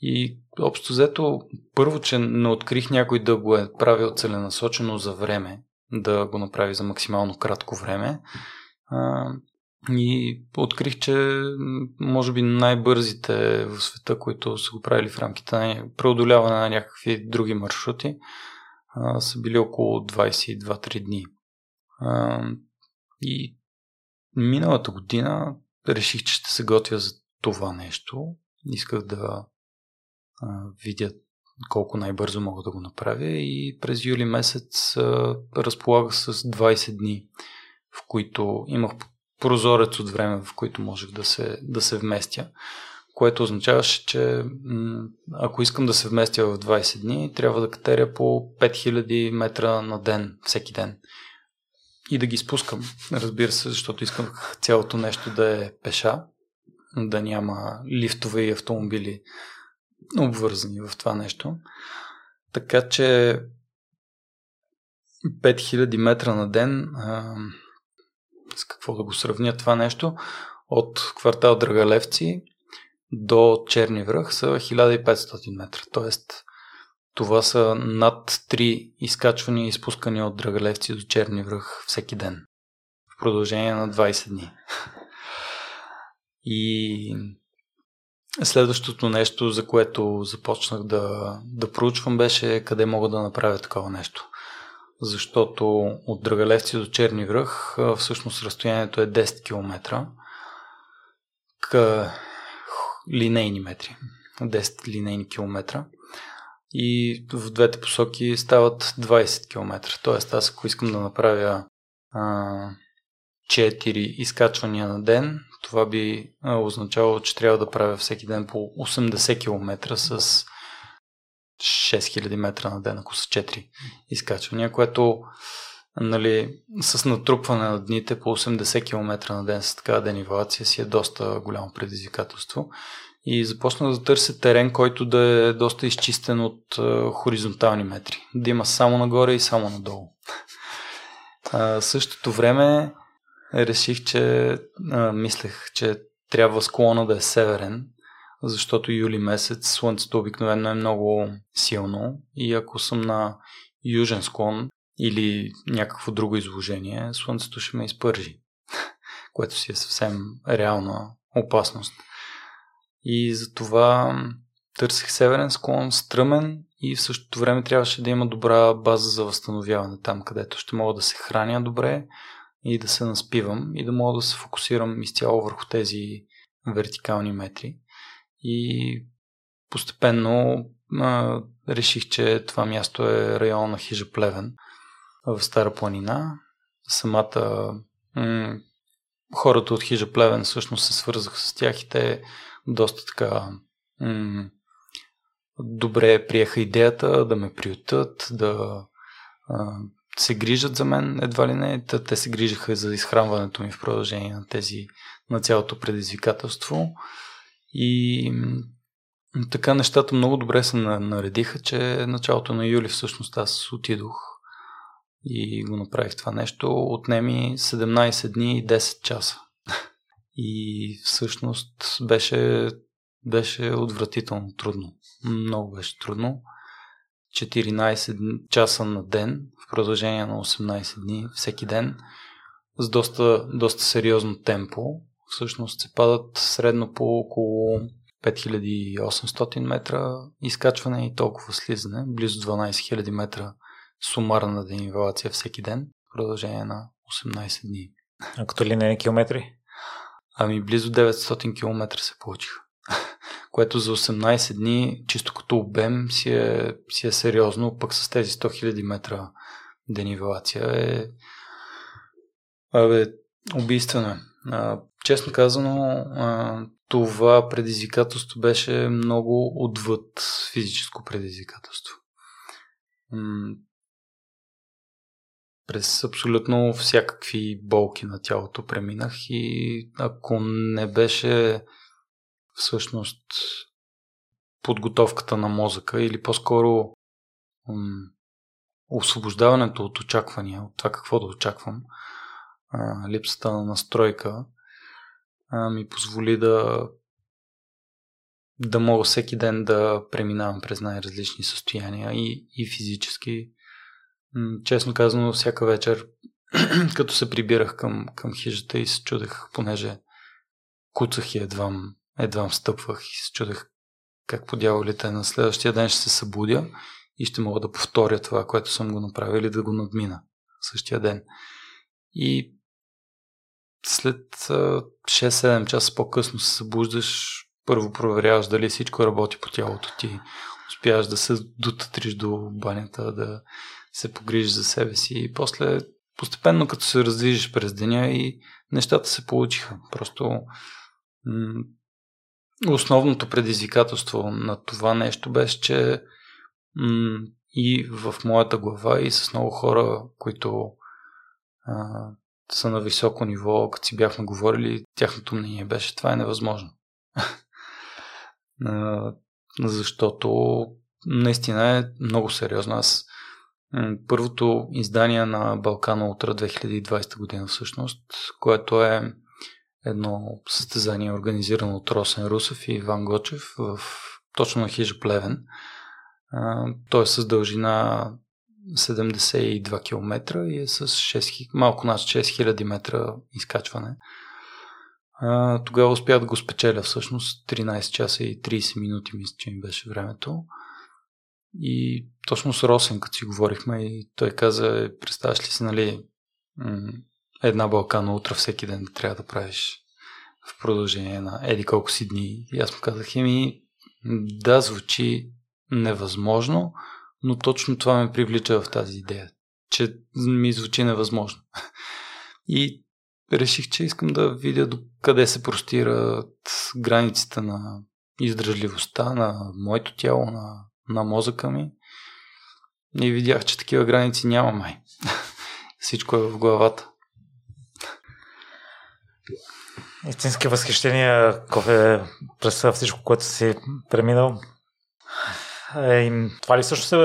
И общо взето, първо, че не открих някой да го е правил целенасочено за време, да го направи за максимално кратко време. И открих, че може би най-бързите в света, които са го правили в рамките на преодоляване на някакви други маршрути, са били около 22-3 дни. И миналата година реших, че ще се готвя за това нещо. Исках да видя колко най-бързо мога да го направя и през юли месец разполагах с 20 дни, в които имах прозорец от време, в който можех да се, да се вместя, което означаваше, че ако искам да се вместя в 20 дни, трябва да катеря по 5000 метра на ден, всеки ден. И да ги спускам, разбира се, защото искам цялото нещо да е пеша, да няма лифтове и автомобили обвързани в това нещо. Така че 5000 метра на ден с какво да го сравня това нещо, от квартал Драгалевци до Черни връх са 1500 метра. Тоест, това са над 3 изкачвания и изпускания от Драгалевци до Черни връх всеки ден. В продължение на 20 дни. И следващото нещо, за което започнах да, да проучвам, беше къде мога да направя такова нещо защото от Драгалевци до Черни връх всъщност разстоянието е 10 км к линейни метри. 10 линейни километра. И в двете посоки стават 20 км. Тоест аз ако искам да направя а, 4 изкачвания на ден, това би означавало, че трябва да правя всеки ден по 80 км с 6000 метра на ден, ако са 4 изкачвания, което нали, с натрупване на дните по 80 км на ден с такава денивелация си е доста голямо предизвикателство. И започнах да търся терен, който да е доста изчистен от uh, хоризонтални метри. Да има само нагоре и само надолу. А, същото време реших, че а, мислех, че трябва склона да е северен, защото юли месец слънцето обикновено е много силно и ако съм на южен склон или някакво друго изложение, слънцето ще ме изпържи, което си е съвсем реална опасност. И затова търсих северен склон, стръмен и в същото време трябваше да има добра база за възстановяване там, където ще мога да се храня добре и да се наспивам и да мога да се фокусирам изцяло върху тези вертикални метри. И постепенно а, реших, че това място е район на хижа Плевен в Стара планина. Самата м- хората от хижа Плевен всъщност се свързаха с тях и те доста така м- добре приеха идеята да ме приютат, да а, се грижат за мен, едва ли не. Те се грижаха за изхранването ми в продължение на тези, на цялото предизвикателство. И така нещата много добре се наредиха, че началото на юли всъщност аз отидох и го направих това нещо. Отнеми 17 дни и 10 часа. И всъщност беше, беше отвратително трудно. Много беше трудно. 14 часа на ден, в продължение на 18 дни, всеки ден, с доста, доста сериозно темпо. Всъщност се падат средно по около 5800 метра изкачване и толкова слизане, близо 12 000 метра сумарна денивелация всеки ден, в продължение на 18 дни. А като ли не е километри? Ами близо 900 км се получиха. Което за 18 дни, чисто като обем, си е, си е сериозно, пък с тези 100 000 метра денивелация е Абе, убийствено. А, честно казано, това предизвикателство беше много отвъд физическо предизвикателство. През абсолютно всякакви болки на тялото преминах и ако не беше всъщност подготовката на мозъка или по-скоро м- освобождаването от очаквания, от това какво да очаквам, а, липсата на настройка а, ми позволи да да мога всеки ден да преминавам през най-различни състояния и, и физически. Честно казано, всяка вечер, като се прибирах към, към хижата и се чудех, понеже куцах и едвам, едвам стъпвах и се чудех как по дяволите на следващия ден ще се събудя и ще мога да повторя това, което съм го направил или да го надмина същия ден. И след 6-7 часа по-късно се събуждаш, първо проверяваш дали всичко работи по тялото ти, успяваш да се дотътриш до банята, да се погрижиш за себе си и после постепенно като се раздвижиш през деня и нещата се получиха. Просто м- основното предизвикателство на това нещо беше, че м- и в моята глава и с много хора, които а, са на високо ниво, като си бяхме говорили, тяхното мнение беше това е невъзможно. Защото наистина е много сериозно. Аз първото издание на Балкана Утра 2020 година всъщност, което е едно състезание организирано от Росен Русев и Иван Гочев в точно на хижа Плевен. Той е с дължина 72 км и е с 6, малко над 6000 метра изкачване. Тогава успях да го спечеля всъщност 13 часа и 30 минути, мисля, че ми беше времето. И точно с Росен, като си говорихме, и той каза, представяш ли си, нали, една Балкана утре всеки ден трябва да правиш в продължение на еди колко си дни. И аз му казах, еми, да, звучи невъзможно, но точно това ме привлича в тази идея, че ми звучи невъзможно. И реших, че искам да видя до къде се простират границите на издръжливостта на моето тяло, на, на мозъка ми. И видях, че такива граници няма май. Всичко е в главата. Истински възхищения, Кофе, през всичко, което си преминал. Е, това ли също се...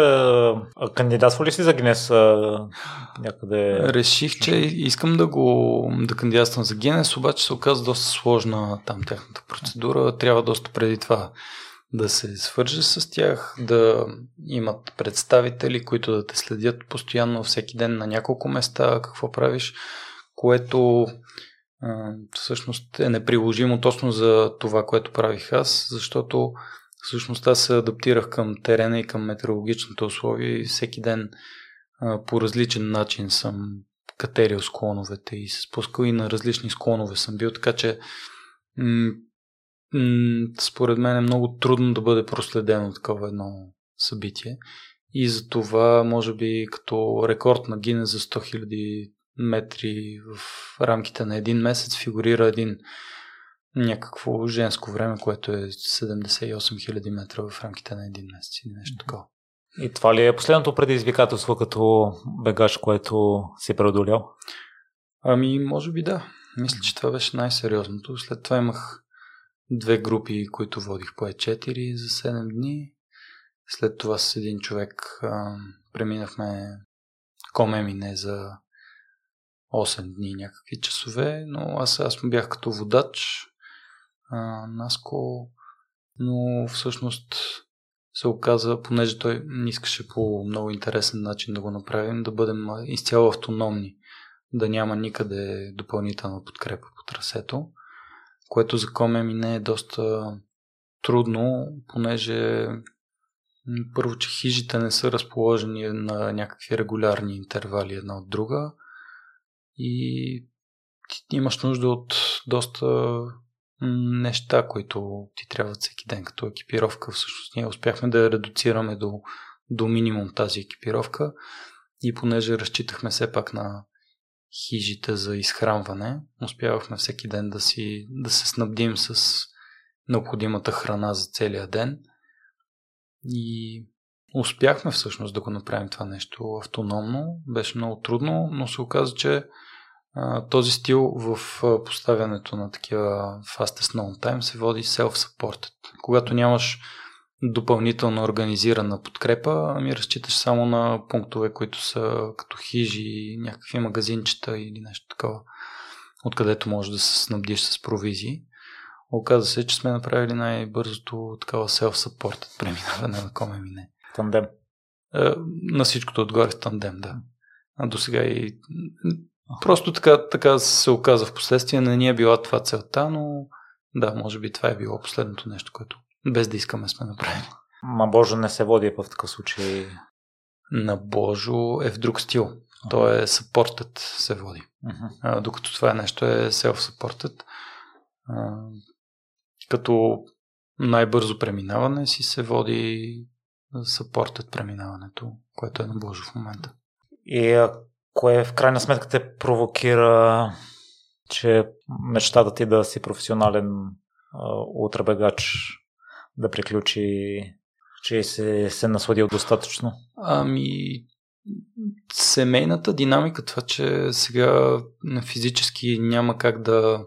Кандидатства ли си за Гинес някъде? Реших, че искам да го да кандидатствам за Гинес, обаче се оказа доста сложна там тяхната процедура. Трябва доста преди това да се свържа с тях, да имат представители, които да те следят постоянно всеки ден на няколко места, какво правиш, което всъщност е неприложимо точно за това, което правих аз, защото Всъщност аз се адаптирах към терена и към метеорологичните условия и всеки ден по различен начин съм катерил склоновете и се спускал и на различни склонове съм бил, така че м- според мен е много трудно да бъде проследено такова едно събитие. И за това, може би, като рекорд на Гине за 100 000 метри в рамките на един месец фигурира един някакво женско време, което е 78 000 метра в рамките на един месец или нещо такова. И това ли е последното предизвикателство като бегаш, което си преодолял? Ами, може би да. Мисля, че това беше най-сериозното. След това имах две групи, които водих по Е4 за 7 дни. След това с един човек а, преминахме Комемине за 8 дни някакви часове, но аз, аз бях като водач, а, Наско, но всъщност се оказа, понеже той не искаше по много интересен начин да го направим, да бъдем изцяло автономни, да няма никъде допълнителна подкрепа по трасето, което за Комеми не е доста трудно, понеже първо, че хижите не са разположени на някакви регулярни интервали една от друга и ти имаш нужда от доста неща, които ти трябват всеки ден като екипировка. Всъщност ние успяхме да я редуцираме до, до минимум тази екипировка и понеже разчитахме все пак на хижите за изхранване, успявахме всеки ден да, си, да се снабдим с необходимата храна за целия ден и успяхме всъщност да го направим това нещо автономно. Беше много трудно, но се оказа, че този стил в поставянето на такива fastest known time се води self-supported. Когато нямаш допълнително организирана подкрепа, ами разчиташ само на пунктове, които са като хижи, някакви магазинчета или нещо такова, откъдето можеш да се снабдиш с провизии. Оказва се, че сме направили най-бързото такава self-supported преминаване на коме мине. Тандем. На всичкото отгоре тандем, да. А до сега и Просто така, така се оказа в последствие. Не ни е била това целта, но да, може би това е било последното нещо, което без да искаме сме направили. Ма Божо не се води в такъв случай. На Божо е в друг стил. Uh-huh. То е supported се води. Uh-huh. А, докато това е нещо е self-supported. А, като най-бързо преминаване си се води supported преминаването, което е на Божо в момента. И кое в крайна сметка те провокира, че мечтата ти да си професионален ултрабегач да приключи, че се, се насладил достатъчно? Ами, семейната динамика, това, че сега физически няма как да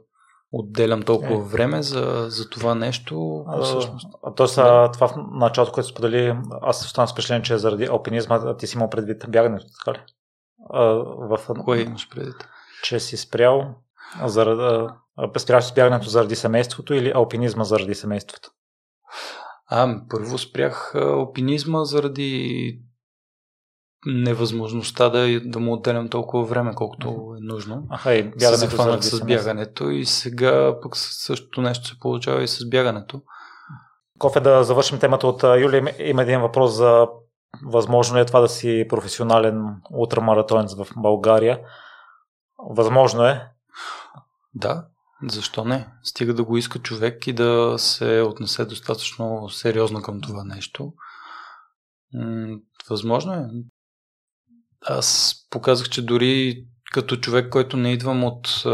отделям толкова е. време за, за това нещо. А, всъщност. А, то са, да. това в началото, което сподели, аз останах с впечатление, че заради алпинизма ти си имал предвид бягането, така ли? в... Кое имаш предвид? Че си спрял заради, спряш бягането заради семейството или алпинизма заради семейството? А, първо спрях алпинизма заради невъзможността да, да му отделям толкова време, колкото е нужно. Аха, и бягането се с бягането и сега пък същото нещо се получава и с бягането. Кофе да завършим темата от Юлия. Има един въпрос за Възможно е това да си професионален ултрамаратонец в България. Възможно е. Да, защо не? Стига да го иска човек и да се отнесе достатъчно сериозно към това нещо. Възможно е. Аз показах, че дори като човек, който не идвам от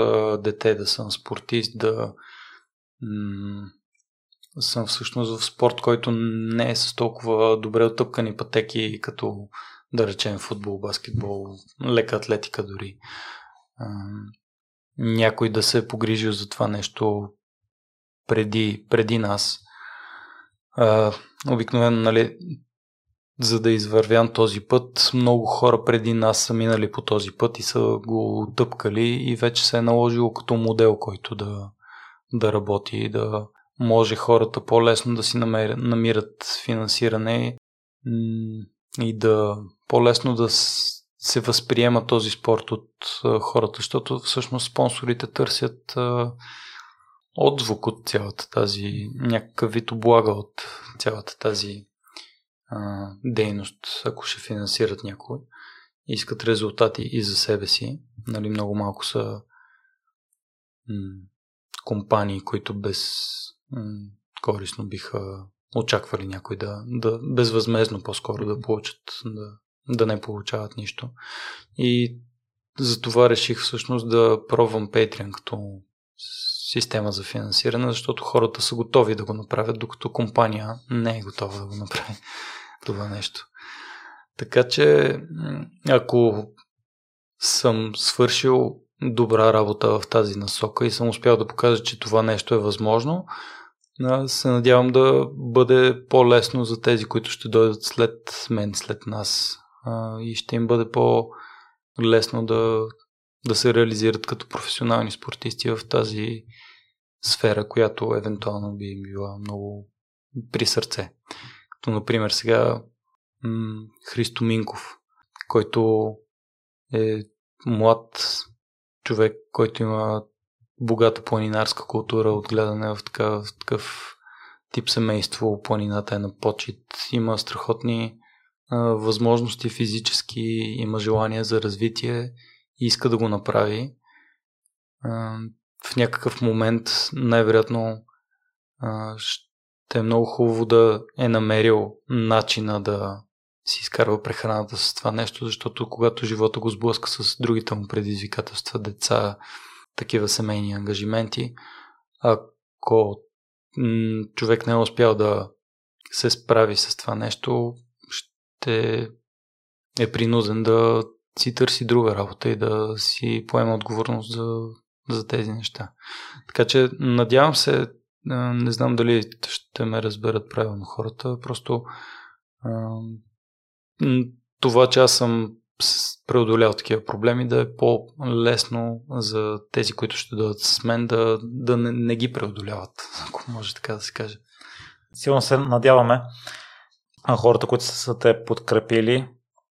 дете да съм спортист, да съм всъщност в спорт, който не е с толкова добре отъпкани пътеки, като да речем футбол, баскетбол, лека атлетика дори. Някой да се е погрижил за това нещо преди, преди нас. Обикновено, нали, за да извървям този път, много хора преди нас са минали по този път и са го тъпкали и вече се е наложило като модел, който да, да работи, да, може хората по-лесно да си намерят, намират финансиране и да по-лесно да се възприема този спорт от хората, защото всъщност спонсорите търсят отзвук от цялата тази, някакъв вид облага от цялата тази дейност, ако ще финансират някой. Искат резултати и за себе си. Нали, много малко са м- компании, които без м- корисно биха очаквали някой да, да безвъзмезно по-скоро да получат, да, да не получават нищо. И затова реших всъщност да пробвам Patreon като система за финансиране, защото хората са готови да го направят, докато компания не е готова да го направи това нещо. Така че, ако съм свършил добра работа в тази насока и съм успял да покажа, че това нещо е възможно, се надявам да бъде по-лесно за тези, които ще дойдат след мен, след нас и ще им бъде по-лесно да, да се реализират като професионални спортисти в тази сфера, която евентуално би им била много при сърце. Като, например, сега м- Христо Минков, който е млад човек, който има богата планинарска култура, отгледане в такъв, в такъв тип семейство. Планината е на почет. Има страхотни възможности физически, има желание за развитие и иска да го направи. В някакъв момент най-вероятно ще е много хубаво да е намерил начина да си изкарва прехраната с това нещо, защото когато живота го сблъска с другите му предизвикателства, деца, такива семейни ангажименти, ако човек не е успял да се справи с това нещо, ще е принуден да си търси друга работа и да си поема отговорност за, за тези неща. Така че надявам се, не знам дали ще ме разберат правилно хората, просто това, че аз съм преодолял такива проблеми, да е по-лесно за тези, които ще дойдат с мен, да, да не, не ги преодоляват, ако може така да се каже. Силно се надяваме а хората, които са те подкрепили,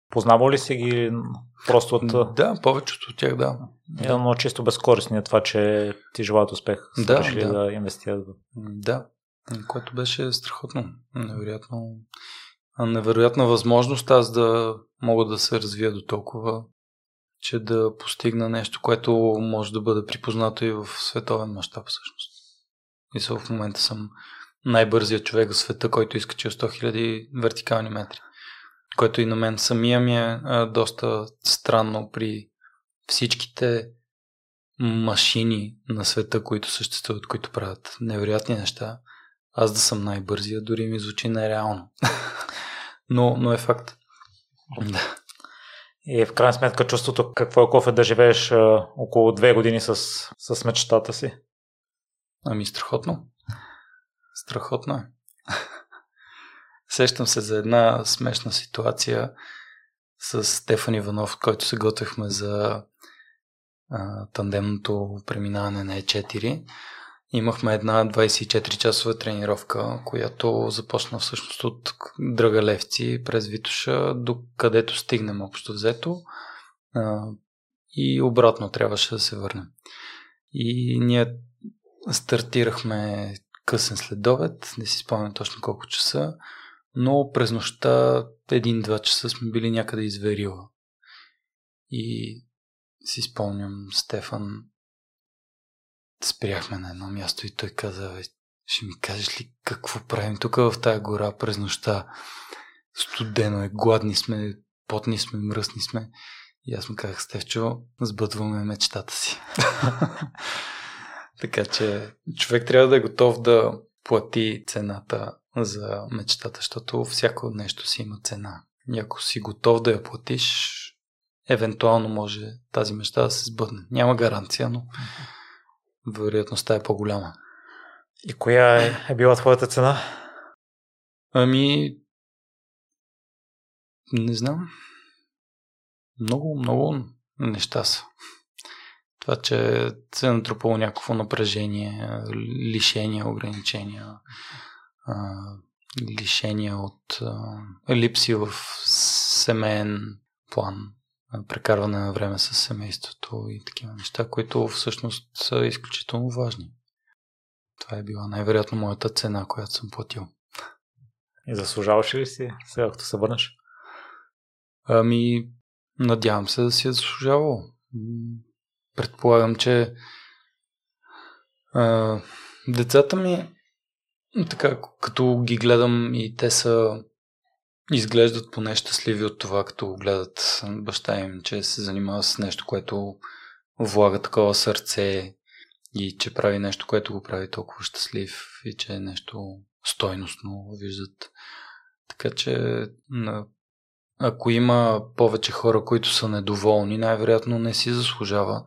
познава ли си ги просто от... Да, повечето от тях, да. Да, но чисто безкорисни е това, че ти желаят успех. Да, решили да. да инвестират. Да, което беше страхотно. Невероятно невероятна възможност аз да мога да се развия до толкова, че да постигна нещо, което може да бъде припознато и в световен мащаб всъщност. И в момента съм най-бързият човек в света, който изкачил 100 000 вертикални метри. Което и на мен самия ми е а, доста странно при всичките машини на света, които съществуват, които правят невероятни неща. Аз да съм най-бързия, дори ми звучи нереално. но, но е факт. Да. И в крайна сметка чувството какво е кофе да живееш а, около две години с, с мечтата си? Ами страхотно. Страхотно е. Сещам се за една смешна ситуация с Стефан Иванов, който се готвихме за а, тандемното преминаване на E4. Имахме една 24-часова тренировка, която започна всъщност от Драгалевци през Витоша, до където стигнем общо взето. И обратно трябваше да се върнем. И ние стартирахме късен следобед, не си спомням точно колко часа, но през нощта един-два часа сме били някъде изверила. И си спомням, Стефан спряхме на едно място и той каза, ще ми кажеш ли какво правим тук в тая гора през нощта? Студено е, гладни сме, потни сме, мръсни сме. И аз му казах, Стевчо, сбъдваме мечтата си. така че човек трябва да е готов да плати цената за мечтата, защото всяко нещо си има цена. И ако си готов да я платиш, евентуално може тази мечта да се сбъдне. Няма гаранция, но вероятността е по-голяма. И коя е, е била твоята цена? Ами, не знам. Много, много неща са. Това, че се е натрупало някакво напрежение, лишения, ограничения, лишения от липси в семейен план прекарване на време с семейството и такива неща, които всъщност са изключително важни. Това е била най-вероятно моята цена, която съм платил. И заслужаваш ли си сега, като се върнеш? Ами, надявам се да си е заслужавал. Предполагам, че а, децата ми, така, като ги гледам и те са изглеждат поне щастливи от това, като гледат баща им, че се занимава с нещо, което влага такова сърце и че прави нещо, което го прави толкова щастлив и че е нещо стойностно виждат. Така че ако има повече хора, които са недоволни, най-вероятно не си заслужава.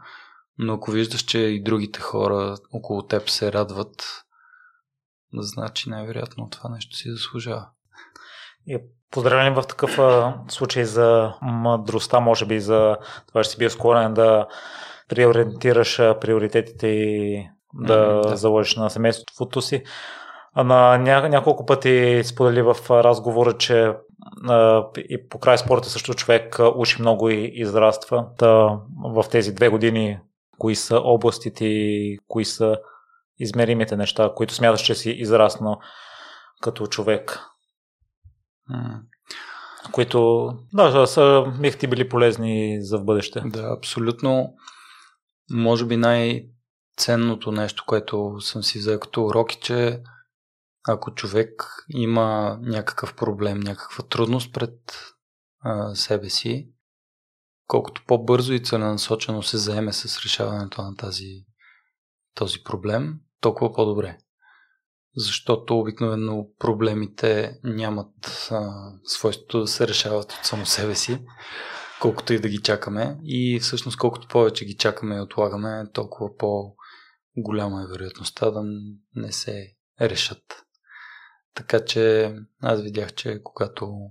Но ако виждаш, че и другите хора около теб се радват, значи най-вероятно това нещо си заслужава. И поздравление в такъв случай за мъдростта, може би за това, че си бил склонен да приориентираш приоритетите и да, mm, да. заложиш на семейството си. А на ня, няколко пъти сподели в разговора, че а, и по край спорта също човек учи много и израства. Та, в тези две години, кои са областите кои са измеримите неща, които смяташ, че си израснал като човек? Които, да, са, бих ти били полезни за в бъдеще. Да, абсолютно. Може би най-ценното нещо, което съм си взел като урок е, че ако човек има някакъв проблем, някаква трудност пред а, себе си, колкото по-бързо и целенасочено се заеме с решаването на тази, този проблем, толкова по-добре. Защото обикновено проблемите нямат а, свойството да се решават от само себе си, колкото и да ги чакаме. И всъщност колкото повече ги чакаме и отлагаме, толкова по-голяма е вероятността да не се решат. Така че аз видях, че когато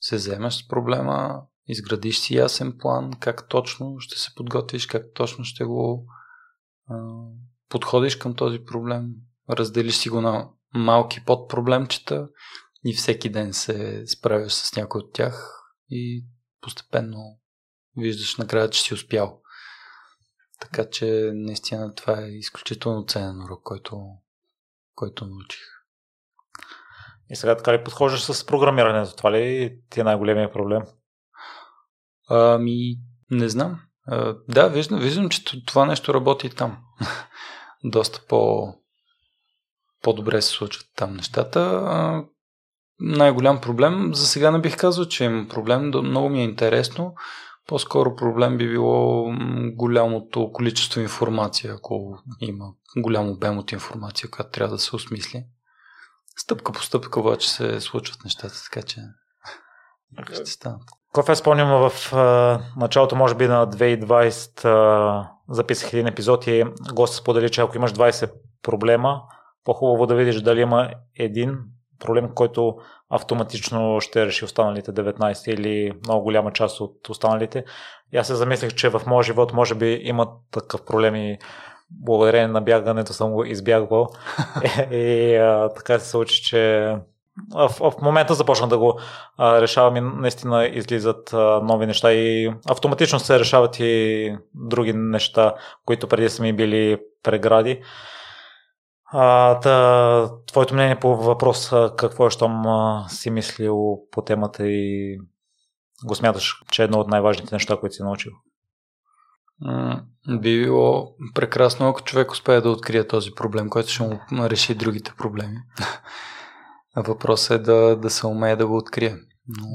се вземеш с проблема, изградиш си ясен план, как точно ще се подготвиш, как точно ще го а, подходиш към този проблем, разделиш си го на малки подпроблемчета и всеки ден се справяш с някой от тях и постепенно виждаш накрая, че си успял. Така че наистина това е изключително ценен урок, който, който научих. И сега така ли подхождаш с програмирането? Това ли ти е най-големия проблем? Ами, не знам. А, да, виждам, виждам, че това нещо работи и там. Доста по, по-добре се случват там нещата. А, най-голям проблем, за сега не бих казал, че има проблем, много ми е интересно. По-скоро проблем би било голямото количество информация, ако има голям обем от информация, която трябва да се осмисли. Стъпка по стъпка обаче се случват нещата, така че ще станат. Кофе спомням в а, началото, може би на 2020 а, записах един епизод и гост сподели, че ако имаш 20 проблема, по-хубаво да видиш дали има един проблем, който автоматично ще реши останалите 19 или много голяма част от останалите. И аз се замислих, че в моя живот може би има такъв проблем и благодарение на бягането съм го избягвал. и а, така се случи, че в, в момента започна да го а, решавам и наистина излизат а, нови неща и автоматично се решават и други неща, които преди са ми били прегради. А, та, твоето мнение по въпроса какво е, щом а, си мислил по темата и го смяташ, че е едно от най-важните неща, които си научил? Би било прекрасно, ако човек успее да открие този проблем, който ще му реши другите проблеми. Въпросът е да, да се умее да го открие. Но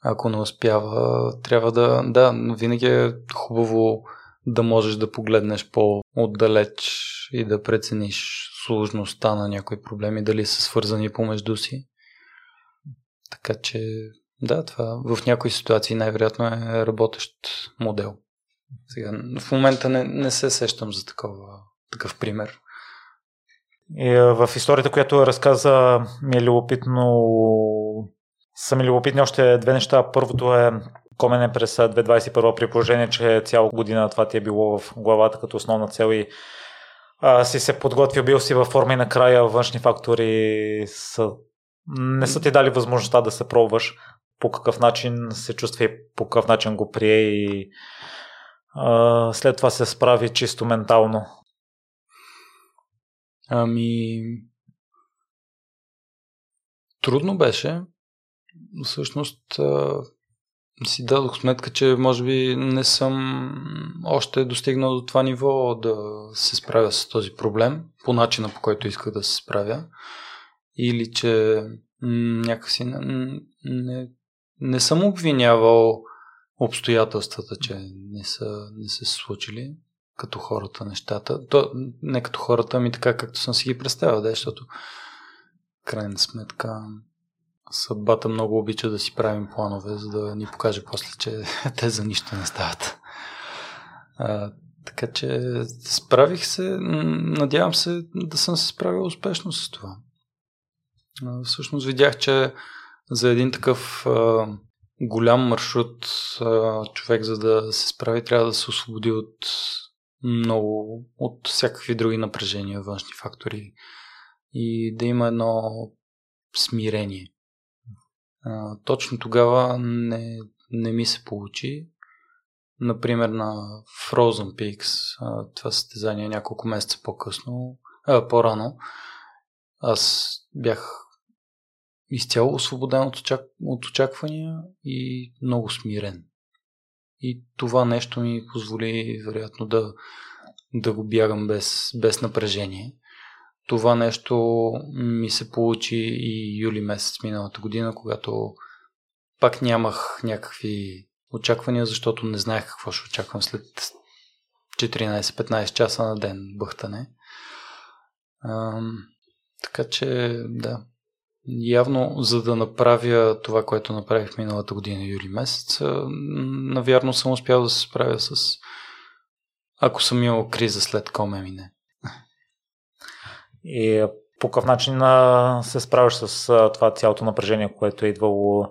ако не успява, трябва да. Да, винаги е хубаво да можеш да погледнеш по-отдалеч и да прецениш сложността на някои проблеми, дали са свързани помежду си. Така че, да, това в някои ситуации най-вероятно е работещ модел. Сега, в момента не, не се сещам за такова, такъв пример. И в историята, която разказа, ми е любопитно са ми любопитни още две неща. Първото е комене през 2021 при положение, че цяла година това ти е било в главата като основна цел и а, си се подготвил, бил си във форма и накрая външни фактори са, не са ти дали възможността да се пробваш по какъв начин се чувства и по какъв начин го прие и а, след това се справи чисто ментално. Ами, трудно беше. Всъщност си дадох сметка, че може би не съм още достигнал до това ниво да се справя с този проблем по начина по който исках да се справя. Или че някакси не, не, не съм обвинявал обстоятелствата, че не са, не са се случили като хората нещата. То, не като хората, ами така както съм си ги представил, да, защото крайна сметка съдбата много обича да си правим планове, за да ни покаже после, че те за нищо не стават. А, така че справих се, надявам се да съм се справил успешно с това. А, всъщност видях, че за един такъв а, голям маршрут а, човек, за да се справи, трябва да се освободи от много, от всякакви други напрежения, външни фактори и да има едно смирение. А, точно тогава не, не ми се получи. Например, на Frozen Peaks, а, това състезание няколко месеца по-късно, а, по-рано, аз бях изцяло освободен от, очак... от очаквания и много смирен. И това нещо ми позволи, вероятно, да, да го бягам без, без напрежение. Това нещо ми се получи и юли месец миналата година, когато пак нямах някакви очаквания, защото не знаех какво ще очаквам след 14-15 часа на ден бъхтане. А, така че, да. Явно, за да направя това, което направих миналата година, юли месец, навярно съм успял да се справя с ако съм имал криза след коме мине. И по какъв начин се справиш с това цялото напрежение, което е идвало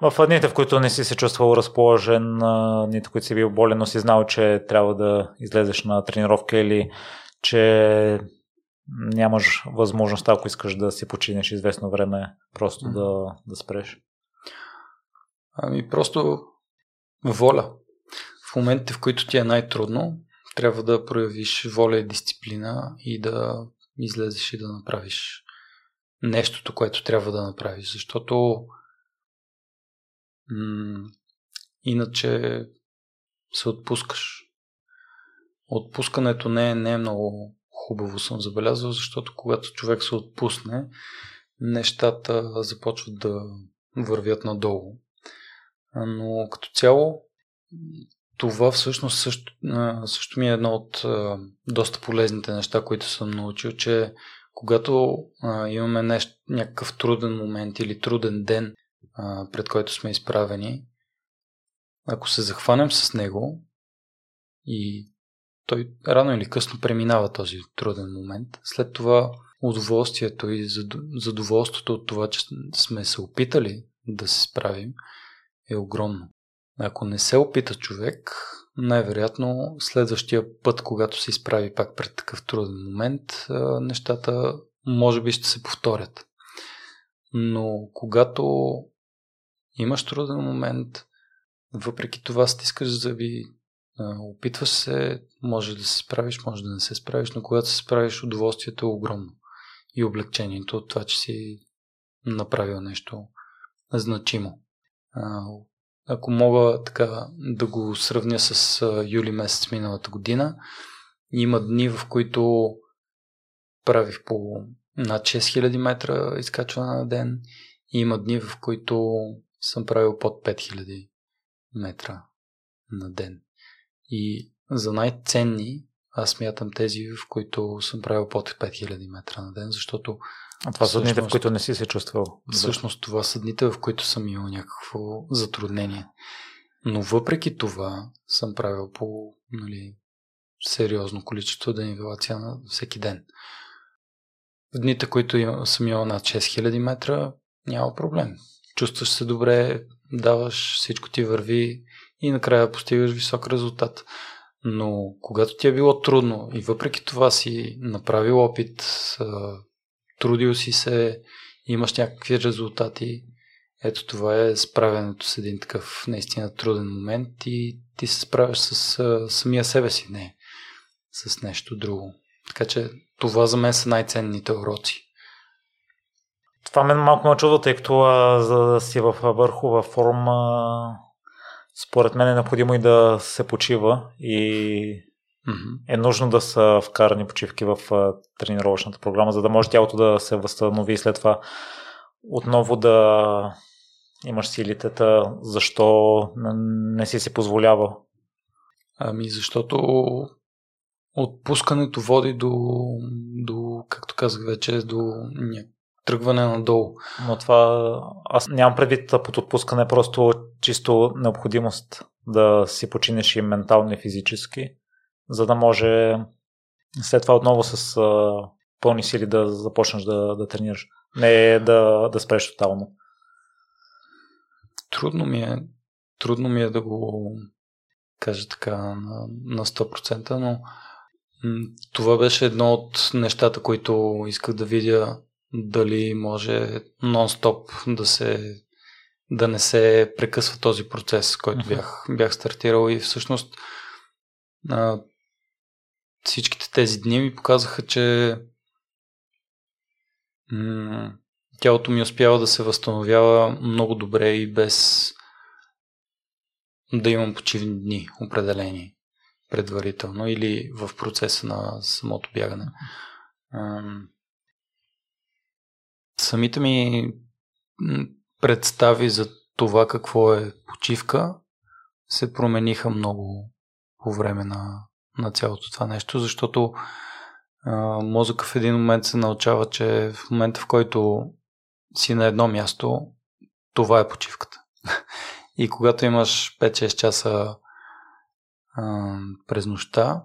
в дните, в които не си се чувствал разположен, дните, които си бил болен, но си знал, че трябва да излезеш на тренировка или че нямаш възможност, ако искаш да си починеш известно време, просто mm. да, да спреш? Ами просто воля. В моментите, в които ти е най-трудно, трябва да проявиш воля и дисциплина и да излезеш и да направиш нещото, което трябва да направиш. Защото м- иначе се отпускаш. Отпускането не е, не е много хубаво, съм забелязал, защото когато човек се отпусне, нещата започват да вървят надолу. Но като цяло това всъщност също, също ми е едно от доста полезните неща, които съм научил, че когато имаме нещо, някакъв труден момент или труден ден, пред който сме изправени, ако се захванем с него и той рано или късно преминава този труден момент, след това удоволствието и задоволството от това, че сме се опитали да се справим, е огромно. Ако не се опита човек, най-вероятно следващия път, когато се изправи пак пред такъв труден момент, нещата може би ще се повторят. Но когато имаш труден момент, въпреки това стискаш зъби, опитваш се, може да се справиш, може да не се справиш, но когато се справиш, удоволствието е огромно. И облегчението от това, че си направил нещо значимо ако мога така да го сравня с юли месец миналата година, има дни, в които правих по над 6000 метра изкачване на ден и има дни, в които съм правил под 5000 метра на ден. И за най-ценни аз смятам тези, в които съм правил под 5000 метра на ден, защото а това са дните, в които не си се чувствал. Всъщност това са дните, в които съм имал някакво затруднение. Но въпреки това съм правил по нали, сериозно количество денивелация на всеки ден. В дните, които съм имал над 6000 метра, няма проблем. Чувстваш се добре, даваш, всичко ти върви и накрая постигаш висок резултат. Но когато ти е било трудно и въпреки това си направил опит, трудил си се, имаш някакви резултати. Ето това е справянето с един такъв наистина труден момент и ти се справяш с самия себе си, не с нещо друго. Така че това за мен са най-ценните уроци. Това мен малко ме чува, тъй като а, за да си в върхова форма, според мен е необходимо и да се почива и е нужно да са вкарани почивки в тренировъчната програма, за да може тялото да се възстанови и след това отново да имаш силите. Защо не си си позволява? Ами защото отпускането води до, до както казах вече, до тръгване надолу. Но това аз нямам предвид под отпускане, просто чисто необходимост да си починеш и ментално и физически за да може след това отново с а, пълни сили да започнеш да, да тренираш. Не да, да спреш тотално. Трудно ми е, трудно ми е да го кажа така на, на 100%, но това беше едно от нещата, които исках да видя дали може нон-стоп да се да не се прекъсва този процес, който бях, бях стартирал и всъщност всичките тези дни ми показаха, че м- тялото ми успява да се възстановява много добре и без да имам почивни дни определени предварително или в процеса на самото бягане. Самите ми представи за това какво е почивка се промениха много по време на на цялото това нещо, защото а, мозъка в един момент се научава, че в момента в който си на едно място, това е почивката. И когато имаш 5-6 часа а, през нощта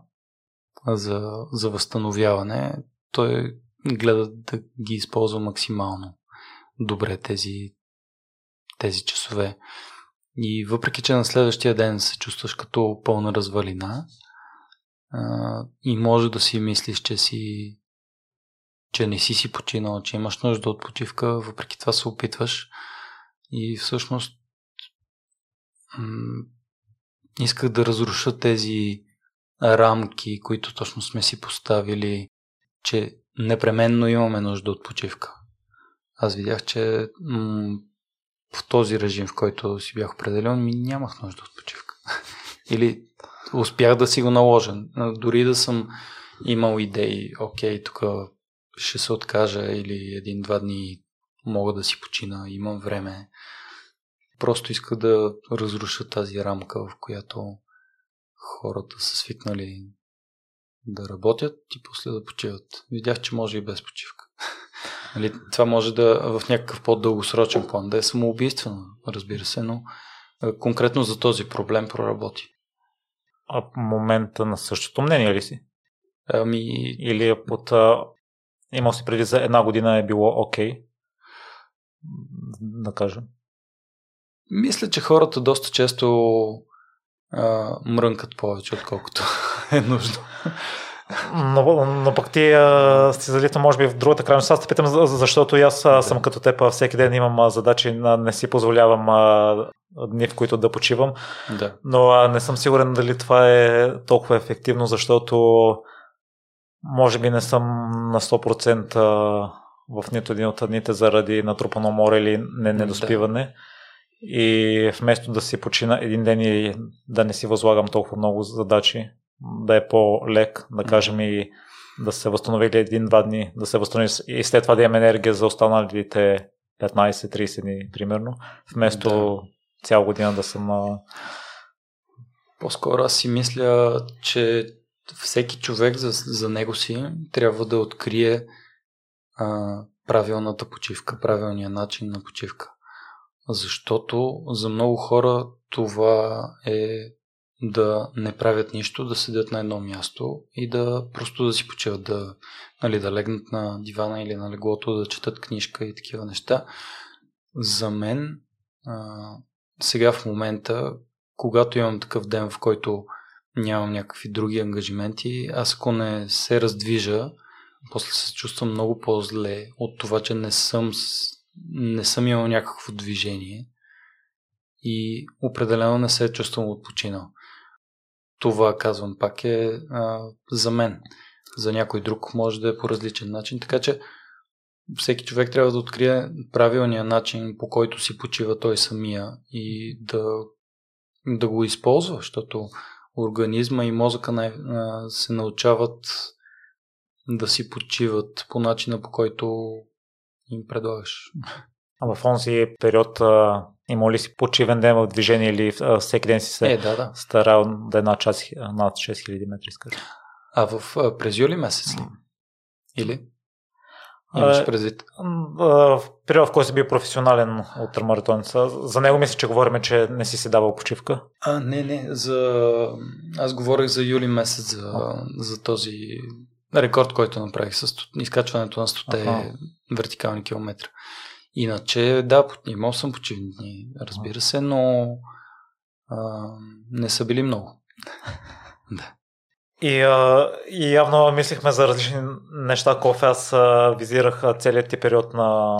за, за възстановяване, той гледа да ги използва максимално добре тези, тези часове. И въпреки, че на следващия ден се чувстваш като пълна развалина, и може да си мислиш, че си че не си си починал, че имаш нужда от почивка, въпреки това се опитваш и всъщност м- исках да разруша тези рамки, които точно сме си поставили, че непременно имаме нужда от почивка. Аз видях, че м- в този режим, в който си бях определен, ми нямах нужда от почивка. Или успях да си го наложа. Дори да съм имал идеи, окей, тук ще се откажа или един-два дни мога да си почина, имам време. Просто иска да разруша тази рамка, в която хората са свикнали да работят и после да почиват. Видях, че може и без почивка. Нали, това може да в някакъв по-дългосрочен план да е самоубийствено, разбира се, но конкретно за този проблем проработи. А в момента на същото мнение ли си? Ами... Или е под... А, имал си преди за една година е било окей? Okay, да кажем. Мисля, че хората доста често а, мрънкат повече, отколкото е нужно. Но, но пък ти а, си залита, може би, в другата крайност. Аз те питам, защото и аз съм като теб, всеки ден имам задачи, не си позволявам а, дни, в които да почивам. Да. Но а, не съм сигурен дали това е толкова ефективно, защото може би не съм на 100% в нито един от дните заради натрупано море или недоспиване. Да. И вместо да си почина един ден и да не си възлагам толкова много задачи, да е по-лек, да кажем и да се възстанови един-два дни, да се възстанови и след това да имам енергия за останалите 15-30 дни, примерно, вместо да. цяла година да съм на... По-скоро аз си мисля, че всеки човек за, за него си трябва да открие а, правилната почивка, правилния начин на почивка. Защото за много хора това е да не правят нищо, да седят на едно място и да просто да си почиват, да, нали, да легнат на дивана или на леглото, да четат книжка и такива неща. За мен а, сега в момента, когато имам такъв ден, в който нямам някакви други ангажименти, аз ако не се раздвижа, после се чувствам много по-зле от това, че не съм, не съм имал някакво движение и определено не се чувствам отпочинал. Това, казвам пак, е а, за мен. за някой друг може да е по различен начин. Така че всеки човек трябва да открие правилния начин, по който си почива той самия и да, да го използва, защото организма и мозъка се научават да си почиват по начина, по който им предлагаш. А в онзи период а, има ли си почивен ден в движение или а, всеки ден си се е, да, да. старал да е над, час, над 6000 метра, скажи? А в, а, през юли месец ли? Или? Имаш предвид? В период, в който си бил професионален ултрамаратонец. За него мисля, че говорим, че не си си давал почивка. А, не, не. За... Аз говорих за юли месец, за, за този рекорд, който направих с изкачването на 100 ага. вертикални километра. Иначе, да, имал съм почивни дни, разбира се, но а, не са били много. да. И, а, и явно мислихме за различни неща, кофе. Аз а, визирах целият ти период на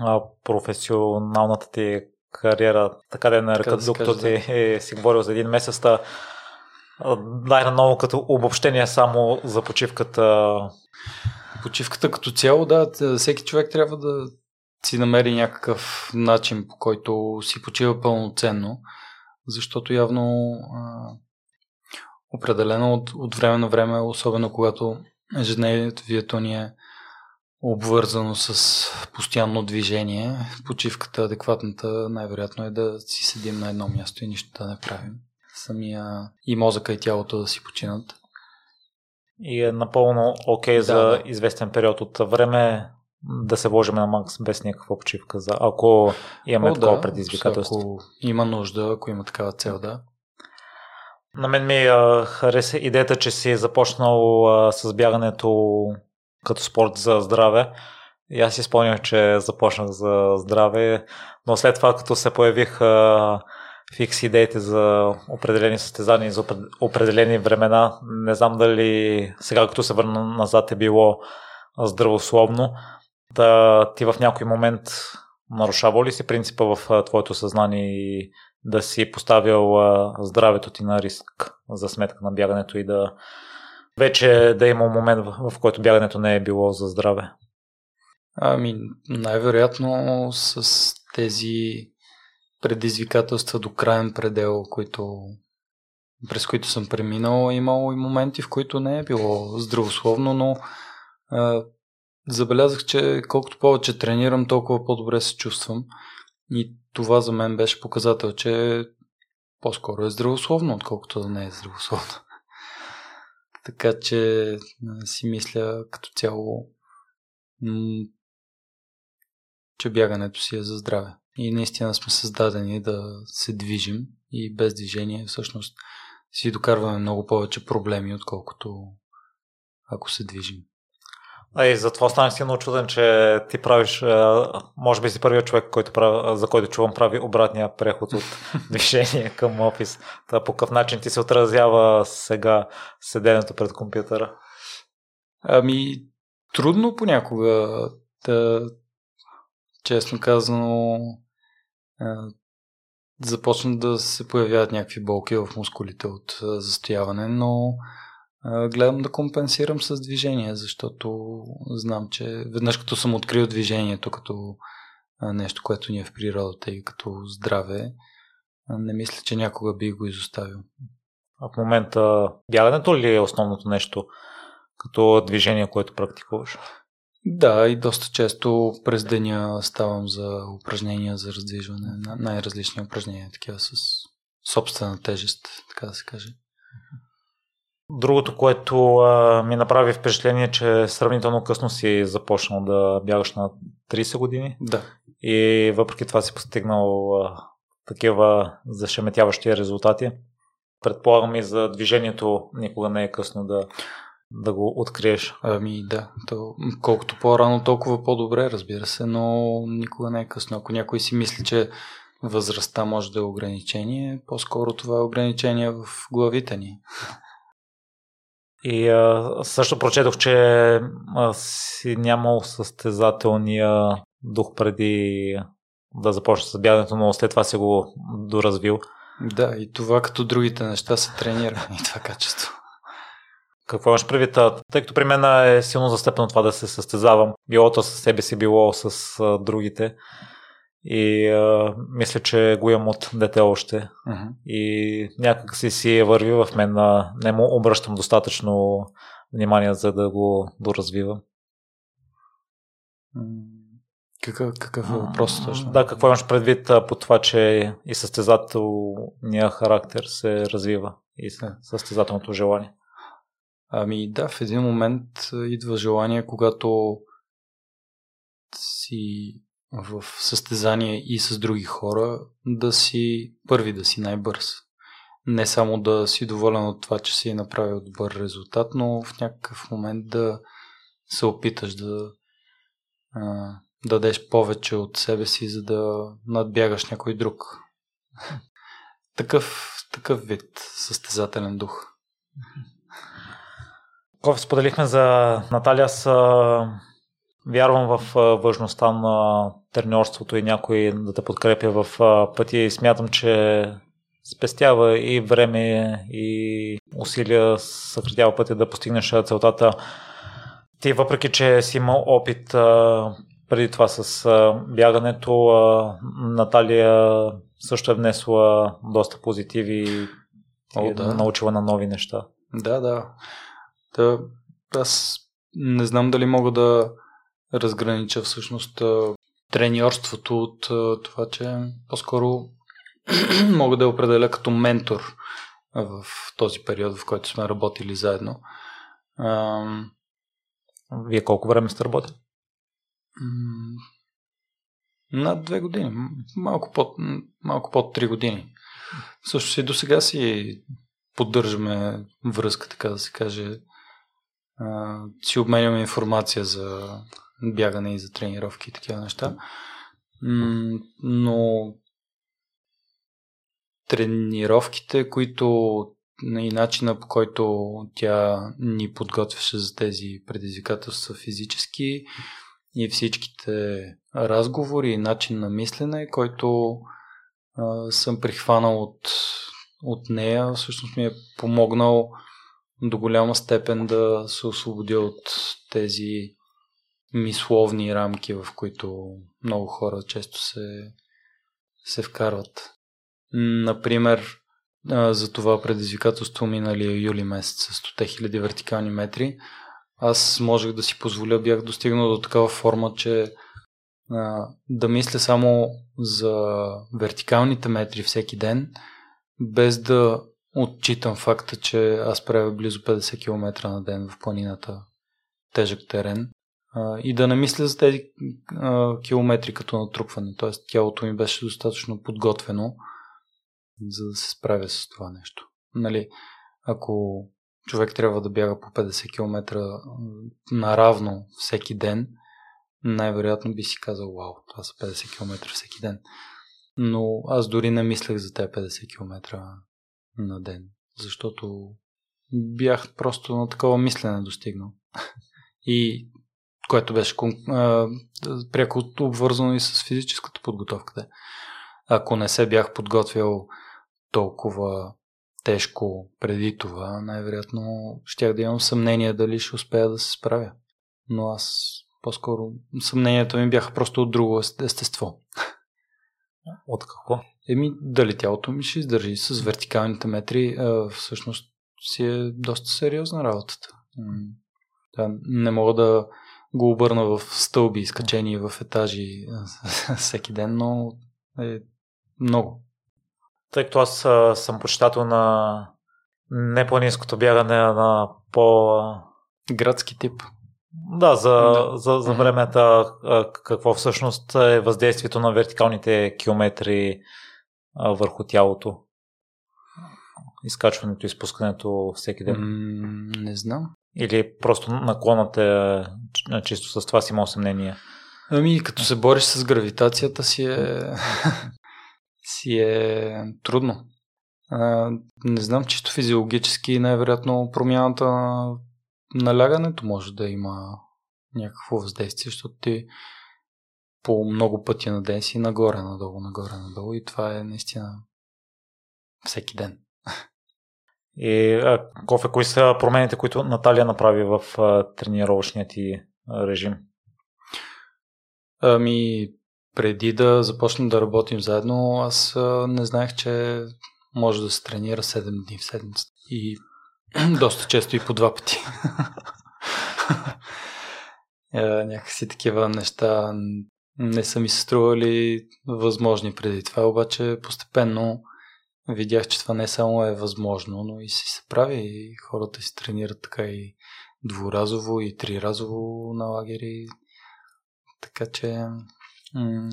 а, професионалната ти кариера, така да я нарека, докато ти е, си говорил за един месец. Та, дай на ново като обобщение само за почивката. Почивката като цяло, да, всеки човек трябва да си намери някакъв начин, по който си почива пълноценно, защото явно а, определено от, от време на време, особено когато ежедневието ни е обвързано с постоянно движение, почивката адекватната най-вероятно е да си седим на едно място и нищо да не правим. Самия и мозъка и тялото да си починат. И е напълно окей okay да, за да. известен период от време да се вложим на макс без никаква почивка, за ако имаме О, такова да, предизвикателство. Ако има нужда, ако има такава цел, да. На мен ми а, хареса идеята, че си е започнал а, с бягането като спорт за здраве. И аз си спомнях, че започнах за здраве, но след това, като се появих а, фикс идеите за определени състезания за определени времена, не знам дали сега, като се върна назад, е било здравословно. Да ти в някой момент нарушава ли си принципа в твоето съзнание и да си поставил здравето ти на риск за сметка на бягането и да вече да има момент, в който бягането не е било за здраве? Ами, най-вероятно с тези предизвикателства до крайен предел, които, през които съм преминал, имало и моменти, в които не е било здравословно, но а, забелязах, че колкото повече тренирам, толкова по-добре се чувствам. И това за мен беше показател, че по-скоро е здравословно, отколкото да не е здравословно. така че си мисля като цяло, че бягането си е за здраве. И наистина сме създадени да се движим и без движение всъщност си докарваме много повече проблеми, отколкото ако се движим. А и затова станах силно очуден, че ти правиш, може би си първият човек, който прави, за който чувам прави обратния преход от движение към офис. Та по какъв начин ти се отразява сега седенето пред компютъра? Ами, трудно понякога. Да, честно казано, започна да се появяват някакви болки в мускулите от застояване, но гледам да компенсирам с движение, защото знам, че веднъж като съм открил движението като нещо, което ни е в природата и като здраве, не мисля, че някога би го изоставил. А в момента бягането ли е основното нещо като движение, което практикуваш? Да, и доста често през деня ставам за упражнения за раздвижване, най-различни упражнения, такива с собствена тежест, така да се каже. Другото, което а, ми направи впечатление, че сравнително късно си започнал да бягаш на 30 години. Да. И въпреки това си постигнал а, такива зашеметяващи резултати. Предполагам и за движението никога не е късно да, да го откриеш. Ами да, то, колкото по-рано, толкова по-добре, разбира се, но никога не е късно. Ако някой си мисли, че възрастта може да е ограничение, по-скоро това е ограничение в главите ни. И а, също прочетох, че а, си нямал състезателния дух преди да започне с бягането, но след това си го доразвил. Да, и това като другите неща се тренира и това качество. Какво имаш предвид? Тъй като при мен е силно застъпено това да се състезавам. Било то с себе си, било с а, другите. И а, мисля, че го имам от дете още. Uh-huh. И някак си си върви в мен. А, не му обръщам достатъчно внимание, за да го доразвивам. Какъв, какъв е въпрос точно? Да, какво имаш предвид по това, че и състезателния характер се развива и състезателното желание? Ами да, в един момент идва желание, когато си в състезание и с други хора, да си първи, да си най-бърз. Не само да си доволен от това, че си направил добър резултат, но в някакъв момент да се опиташ да дадеш повече от себе си, за да надбягаш някой друг. такъв, такъв вид състезателен дух. Когато споделихме за Наталия, аз вярвам в важността на треньорството и някой да те подкрепя в пътя и смятам, че спестява и време и усилия, съкратява пътя да постигнеш целтата. Ти, въпреки че си имал опит преди това с бягането, Наталия също е внесла доста позитиви и О, да. научила на нови неща. Да, да. Та, аз не знам дали мога да разгранича всъщност треньорството от това, че по-скоро мога да я определя като ментор в този период, в който сме работили заедно. Вие колко време сте работили? Над две години. Малко под, малко под три години. Също и до сега си поддържаме връзка, така да се каже. А, си обменяме информация за бягане и за тренировки и такива неща. но тренировките, които и начина по който тя ни подготвяше за тези предизвикателства физически и всичките разговори и начин на мислене, който а, съм прихванал от, от нея, всъщност ми е помогнал до голяма степен да се освободя от тези мисловни рамки, в които много хора често се, се вкарват. Например, за това предизвикателство миналия юли месец с 100 000 вертикални метри, аз можех да си позволя, бях достигнал до такава форма, че да мисля само за вертикалните метри всеки ден, без да отчитам факта, че аз правя близо 50 км на ден в планината, тежък терен, и да не мисля за тези километри като натрупване. Тоест, тялото ми беше достатъчно подготвено, за да се справя с това нещо. Нали, ако човек трябва да бяга по 50 км наравно всеки ден, най-вероятно би си казал, вау, това са 50 км всеки ден. Но аз дори не мислех за тези 50 км на ден, защото бях просто на такова мислене достигнал. И което беше пряко обвързано и с физическата подготовка. Ако не се бях подготвил толкова тежко преди това, най-вероятно щях да имам съмнение дали ще успея да се справя. Но аз по-скоро съмненията ми бяха просто от друго естество. От какво? Еми, дали тялото ми ще издържи с вертикалните метри, а, всъщност си е доста сериозна работата. Да, не мога да го обърна в стълби, изкачени в етажи всеки ден, но е много. Тъй като аз съм почитател на не по-низкото бягане, на по... Градски тип. Да, за, да. за, за времето какво всъщност е въздействието на вертикалните километри върху тялото? Изкачването и спускането всеки ден? М- не знам. Или просто наклонът е чисто с това си има съмнение? Ами, като се бориш с гравитацията си е си е трудно. А, не знам, чисто физиологически най-вероятно промяната на налягането може да има някакво въздействие, защото ти по много пъти на ден си нагоре, надолу, нагоре, надолу и това е наистина всеки ден. И а, Кофе, кои са промените, които Наталия направи в а, тренировъчния ти режим? Ами, преди да започнем да работим заедно, аз не знаех, че може да се тренира 7 дни в седмица. И доста често и по два пъти. Е, някакси такива неща не са ми се стрували възможни преди това, обаче постепенно видях, че това не само е възможно, но и си се прави и хората си тренират така и дворазово и триразово на лагери. Така че м-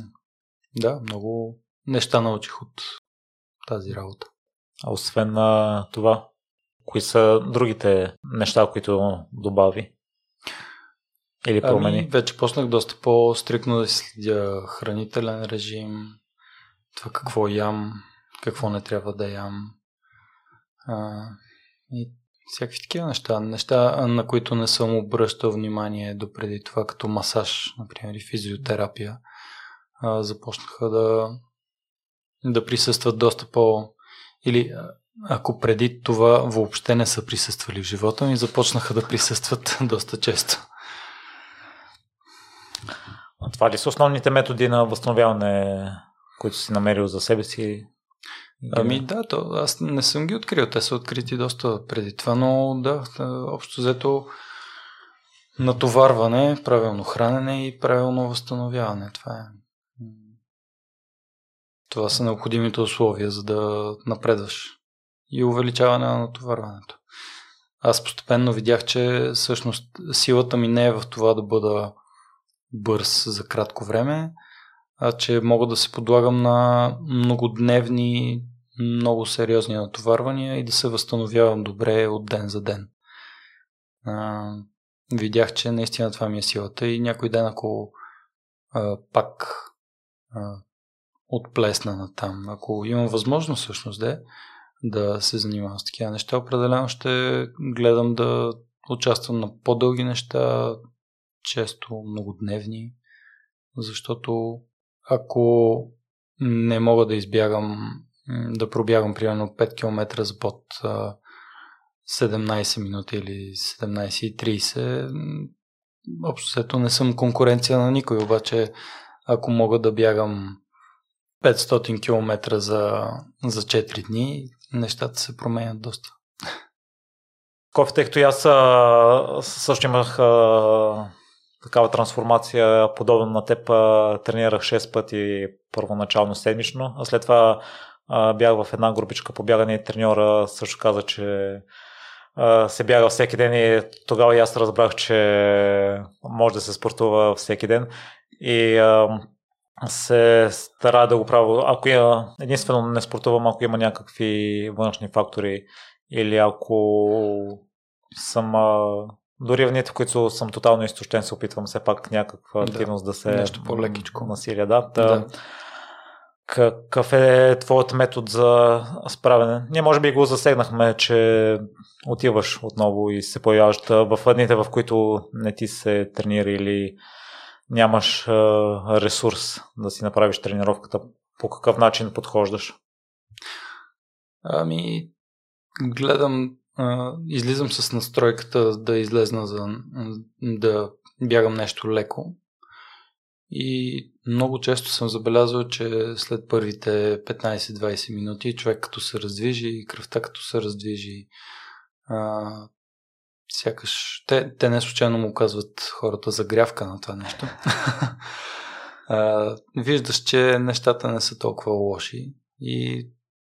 да, много неща научих от тази работа. А освен на това, кои са другите неща, които добави? Или промени? Ами, вече почнах доста по-стрикно да следя хранителен режим, това какво ям, какво не трябва да ям. А, и всякакви такива неща. Неща, на които не съм обръщал внимание допреди това, като масаж, например, и физиотерапия, а, започнаха да, да присъстват доста по... Или ако преди това въобще не са присъствали в живота ми, започнаха да присъстват доста често. А това ли са основните методи на възстановяване, които си намерил за себе си? Ами да, то, аз не съм ги открил. Те са открити доста преди това, но да, общо взето натоварване, правилно хранене и правилно възстановяване. Това е. Това са необходимите условия, за да напредваш. И увеличаване на натоварването. Аз постепенно видях, че всъщност силата ми не е в това да бъда бърз за кратко време, а че мога да се подлагам на многодневни, много сериозни натоварвания и да се възстановявам добре от ден за ден. А, видях, че наистина това ми е силата и някой ден, ако а, пак а, отплесна на там, ако имам възможност всъщност да, да се занимавам с такива неща, определено ще гледам да участвам на по-дълги неща, често многодневни, защото ако не мога да избягам, да пробягам примерно 5 км за под 17 минути или 17.30, общо не съм конкуренция на никой, обаче ако мога да бягам 500 км за, за 4 дни, нещата се променят доста. Кофе, и аз също имах такава трансформация, подобна на теб, тренирах 6 пъти първоначално седмично, а след това бях в една групичка по бягане и треньора също каза, че се бяга всеки ден и тогава и аз разбрах, че може да се спортува всеки ден и се стара да го правя. Ако я, единствено не спортувам, ако има някакви външни фактори или ако съм дори в дните, в които съм тотално изтощен, се опитвам все пак някаква активност да, да се... Нещо по-лекичко. Насилия, да. да. Какъв е твоят метод за справяне? Ние може би го засегнахме, че отиваш отново и се появяваш в дните, в които не ти се тренира или нямаш ресурс да си направиш тренировката. По какъв начин подхождаш? Ами, гледам излизам с настройката да излезна за да бягам нещо леко. И много често съм забелязал, че след първите 15-20 минути човек като се раздвижи, кръвта като се раздвижи, а, сякаш те, те не случайно му казват хората загрявка на това нещо. а, виждаш, че нещата не са толкова лоши и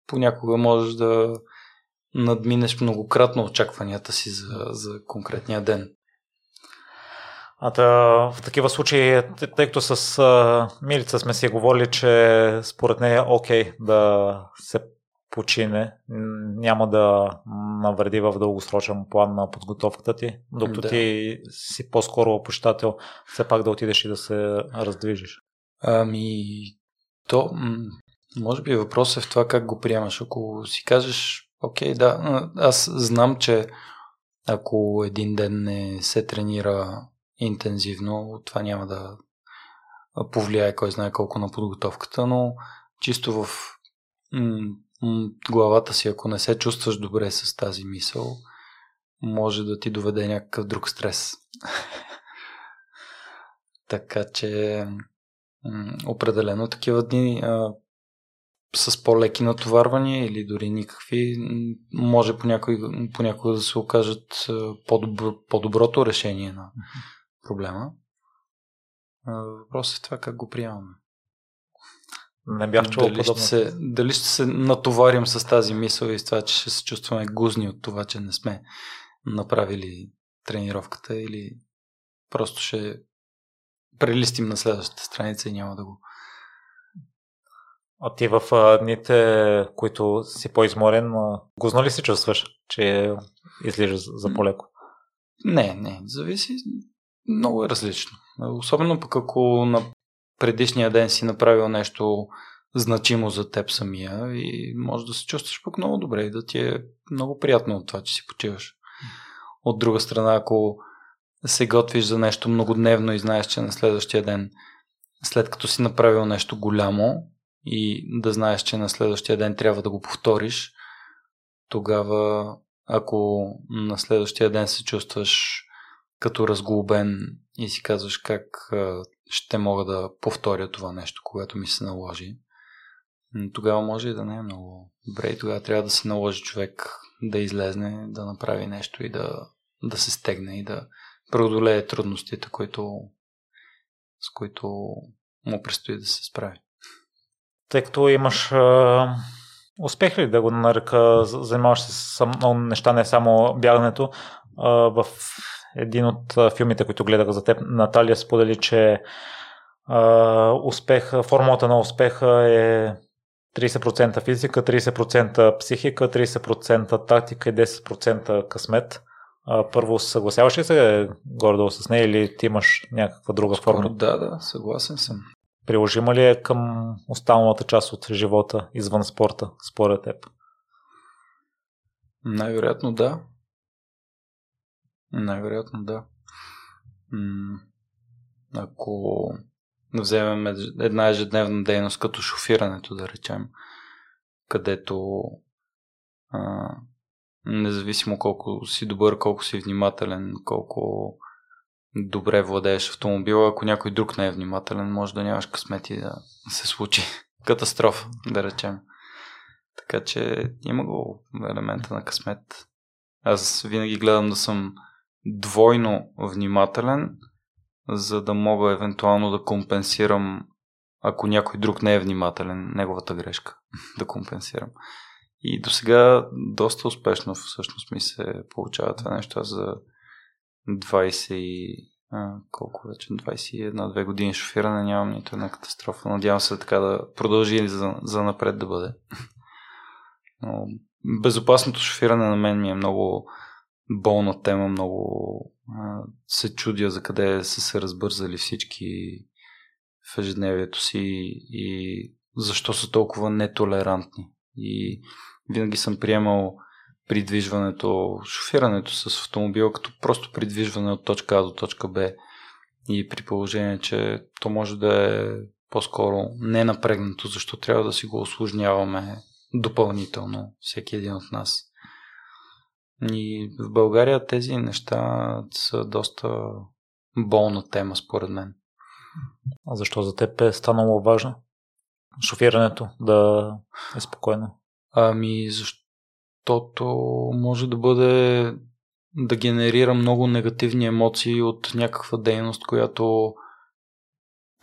понякога можеш да надминеш многократно очакванията си за, за конкретния ден. А да, в такива случаи, тъй като с а, Милица сме си говорили, че според нея е окей да се почине, няма да навреди в дългосрочен план на подготовката ти, докато да. ти си по-скоро опощател, все пак да отидеш и да се раздвижиш. Ами, то, може би въпросът е в това как го приемаш. Ако си кажеш, Окей, okay, да. Аз знам, че ако един ден не се тренира интензивно, това няма да повлияе кой знае колко на подготовката, но чисто в главата си, ако не се чувстваш добре с тази мисъл, може да ти доведе някакъв друг стрес. така че определено такива дни с по-леки натоварвания или дори никакви, може понякога да се окажат по-добро, по-доброто решение на проблема. Въпросът е това как го приемаме. Не бях чувал дали ще, се, дали ще се натоварим с тази мисъл и с това, че ще се чувстваме гузни от това, че не сме направили тренировката или просто ще прелистим на следващата страница и няма да го. А ти в дните, които си по-изморен, гузно ли се чувстваш, че излизаш за по-леко? Не, не, зависи. Много е различно. Особено пък ако на предишния ден си направил нещо значимо за теб самия и може да се чувстваш пък много добре и да ти е много приятно от това, че си почиваш. От друга страна, ако се готвиш за нещо многодневно и знаеш, че на следващия ден, след като си направил нещо голямо и да знаеш, че на следващия ден трябва да го повториш, тогава, ако на следващия ден се чувстваш като разглобен и си казваш как ще мога да повторя това нещо, когато ми се наложи, тогава може и да не е много добре и тогава трябва да се наложи човек да излезне, да направи нещо и да, да се стегне и да преодолее трудностите, които, с които му предстои да се справи. Тъй като имаш а, успех ли да го нарека, занимаваш се с много неща, не само бягането, а, в един от филмите, които гледах за теб, Наталия сподели, че а, успех, формулата на успеха е 30% физика, 30% психика, 30% тактика и 10% късмет. А, първо, съгласяваш ли се гордо с нея или ти имаш някаква друга Скоро, форма? Да, да, съгласен съм. Приложима ли е към останалата част от живота извън спорта, според теб? Най-вероятно да. Най-вероятно да. Ако вземем една ежедневна дейност като шофирането, да речем, където а, независимо колко си добър, колко си внимателен, колко добре владееш автомобила, ако някой друг не е внимателен, може да нямаш късмет и да се случи катастрофа, да речем. Така че има го елемента на късмет. Аз винаги гледам да съм двойно внимателен, за да мога евентуално да компенсирам, ако някой друг не е внимателен, неговата грешка, да компенсирам. И до сега доста успешно всъщност ми се получава това нещо. Аз за 20 и а, колко вече, 21-2 години шофиране нямам нито една катастрофа. Надявам се така да продължи за, за напред да бъде. Но безопасното шофиране на мен ми е много болна тема, много а, се чудя за къде са се разбързали всички в ежедневието си и защо са толкова нетолерантни. И винаги съм приемал придвижването, шофирането с автомобил като просто придвижване от точка А до точка Б и при положение, че то може да е по-скоро не напрегнато, защо трябва да си го осложняваме допълнително всеки един от нас. И в България тези неща са доста болна тема, според мен. А защо за теб е станало важно? Шофирането да е спокойно? Ами, защото може да бъде да генерира много негативни емоции от някаква дейност, която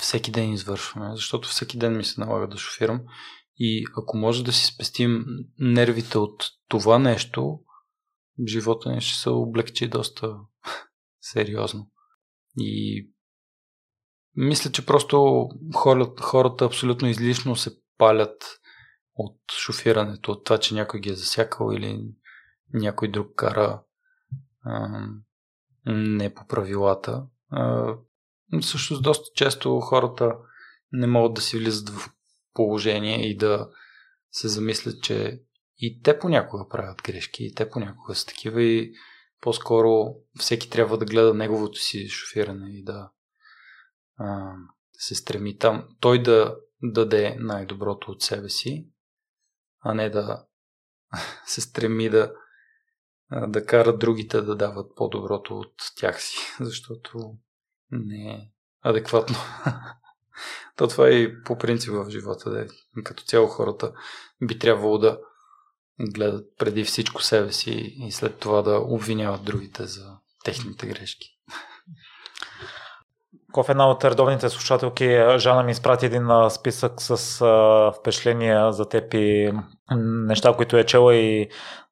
всеки ден извършваме. Защото всеки ден ми се налага да шофирам. И ако може да си спестим нервите от това нещо, живота ни ще се облегчи доста сериозно. И мисля, че просто хората, абсолютно излишно се палят от шофирането, от това, че някой ги е засякал или някой друг кара а, не по правилата. А, също доста често хората не могат да си влизат в положение и да се замислят, че и те понякога правят грешки, и те понякога са такива и по-скоро всеки трябва да гледа неговото си шофиране и да а, се стреми там той да даде най-доброто от себе си а не да се стреми да, да кара другите да дават по-доброто от тях си, защото не е адекватно. То това е и по принцип в живота. Да. Като цяло хората би трябвало да гледат преди всичко себе си и след това да обвиняват другите за техните грешки. В една от редовните слушателки Жана ми изпрати един списък с впечатления за теб и неща, които е чела и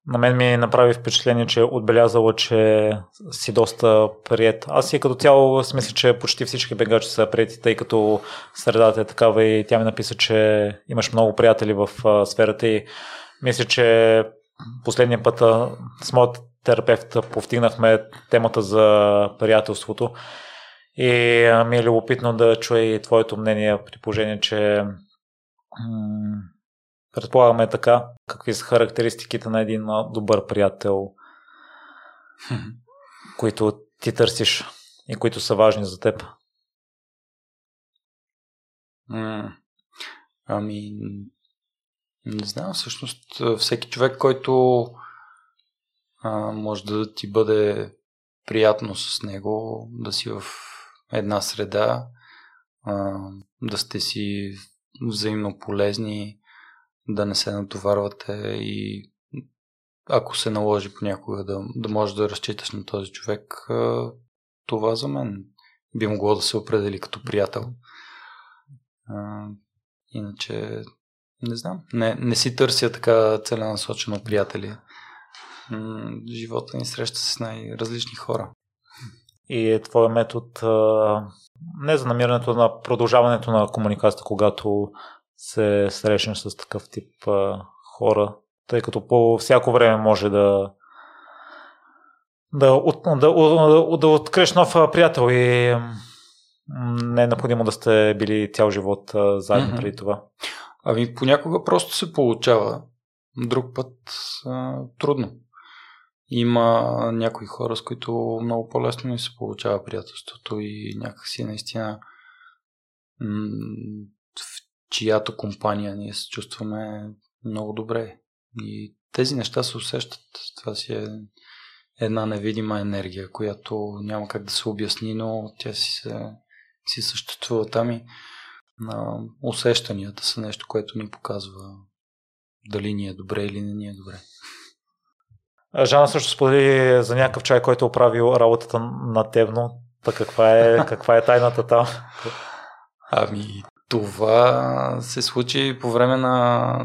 на мен ми направи впечатление, че е отбелязала, че си доста прият. Аз и като цяло смисля, че почти всички бегачи са прияти, тъй като средата е такава и тя ми написа, че имаш много приятели в сферата и мисля, че последния път с моят терапевт повтигнахме темата за приятелството и ми е любопитно да чуя и твоето мнение при положение, че м- предполагаме така, какви са характеристиките на един добър приятел, които ти търсиш и които са важни за теб. ами, не знам, всъщност всеки човек, който а, може да ти бъде приятно с него, да си в една среда, да сте си взаимно полезни, да не се натоварвате и ако се наложи понякога да, да можеш да разчиташ на този човек, това за мен би могло да се определи като приятел. Иначе, не знам, не, не си търся така целенасочено приятели. живота ни среща с най-различни хора и е твоя метод не за намирането на продължаването на комуникацията, когато се срещнеш с такъв тип хора, тъй като по всяко време може да да, да, да, да откриеш нов приятел и не е необходимо да сте били цял живот заедно mm-hmm. преди това. Ами понякога просто се получава, друг път а, трудно. Има някои хора, с които много по-лесно ми се получава приятелството и някакси наистина в чиято компания ние се чувстваме много добре. И тези неща се усещат. Това си е една невидима енергия, която няма как да се обясни, но тя си, се, си съществува там и на усещанията са нещо, което ни показва дали ни е добре или не ни е добре. Жана също сподели за някакъв чай, който е оправил работата на Тевно. Та каква е, каква е тайната там? Ами, това се случи по време на,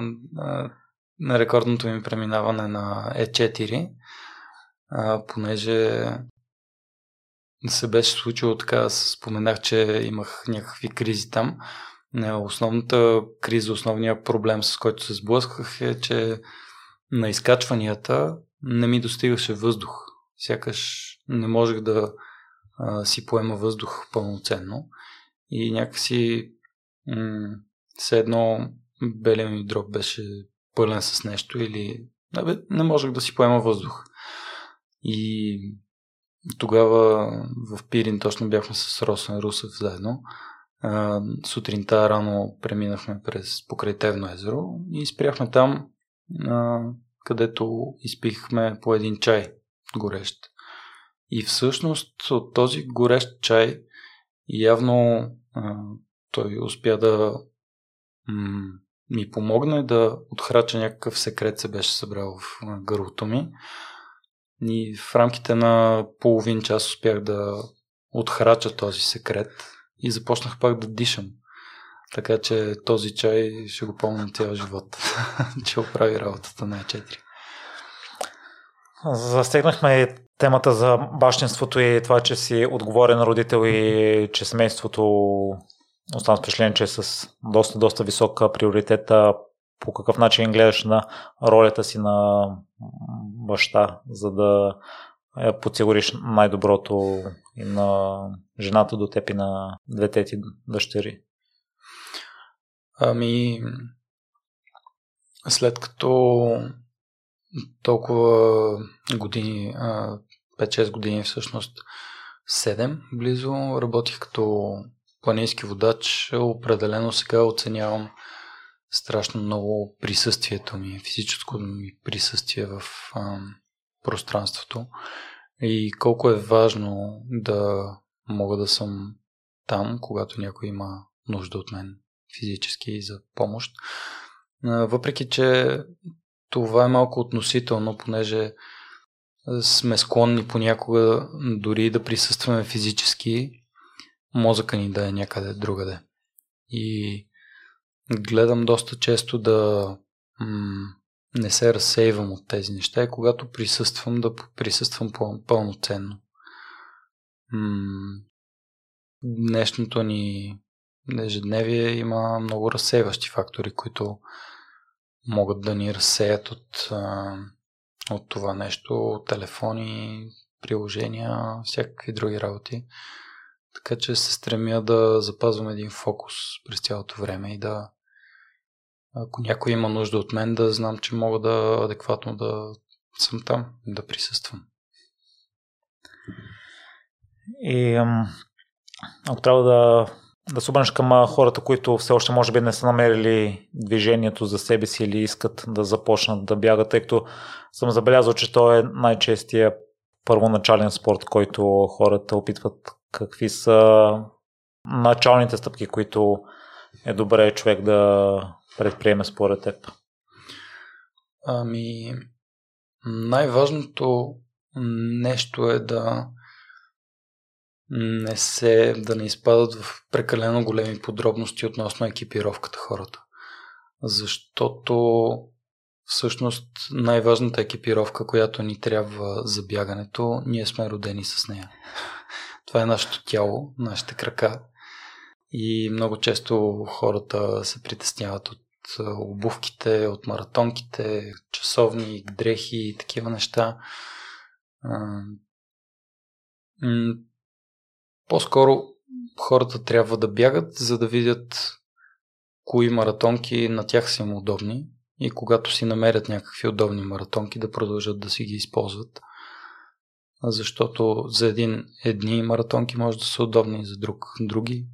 на рекордното ми преминаване на E4, понеже се беше случило така, споменах, че имах някакви кризи там. Основната криза, основният проблем, с който се сблъсках е, че на изкачванията не ми достигаше въздух. Сякаш не можех да а, си поема въздух пълноценно. И някакси м- все едно белия ми дроб беше пълен с нещо или не, не можех да си поема въздух. И тогава в Пирин точно бяхме с Росен Русев заедно. А, сутринта рано преминахме през покрайтевно езеро и спряхме там а, където изпихме по един чай горещ. И всъщност от този горещ чай явно а, той успя да м- ми помогне да отхрача някакъв секрет се беше събрал в гърлото ми. И в рамките на половин час успях да отхрача този секрет и започнах пак да дишам. Така че този чай ще го помня цял живот, че оправи работата на E4. Застегнахме темата за бащинството и това, че си отговорен родител и че семейството остана впечатление, че е с доста, доста висока приоритета по какъв начин гледаш на ролята си на баща, за да подсигуриш най-доброто и на жената до теб и на двете ти дъщери. Ами, след като толкова години, 5-6 години всъщност, 7 близо, работих като планински водач. Определено сега оценявам страшно много присъствието ми, физическото ми присъствие в пространството и колко е важно да мога да съм там, когато някой има нужда от мен физически за помощ. Въпреки, че това е малко относително, понеже сме склонни понякога дори да присъстваме физически, мозъка ни да е някъде другаде. И гледам доста често да м- не се разсейвам от тези неща и когато присъствам, да присъствам пълноценно. М- днешното ни ежедневие има много разсейващи фактори, които могат да ни разсеят от, от това нещо, телефони, приложения, всякакви други работи. Така че се стремя да запазвам един фокус през цялото време и да ако някой има нужда от мен, да знам, че мога да адекватно да съм там, да присъствам. И ако трябва да, да се обърнеш към хората, които все още може би не са намерили движението за себе си или искат да започнат да бягат, тъй като съм забелязал, че то е най-честия първоначален спорт, който хората опитват. Какви са началните стъпки, които е добре човек да предприеме според теб? Ами, най-важното нещо е да не се, да не изпадат в прекалено големи подробности относно екипировката хората. Защото всъщност най-важната екипировка, която ни трябва за бягането, ние сме родени с нея. Това е нашето тяло, нашите крака. И много често хората се притесняват от обувките, от маратонките, часовни, дрехи и такива неща. По-скоро хората трябва да бягат, за да видят кои маратонки на тях са им удобни и когато си намерят някакви удобни маратонки да продължат да си ги използват. Защото за един едни маратонки може да са удобни, за друг други.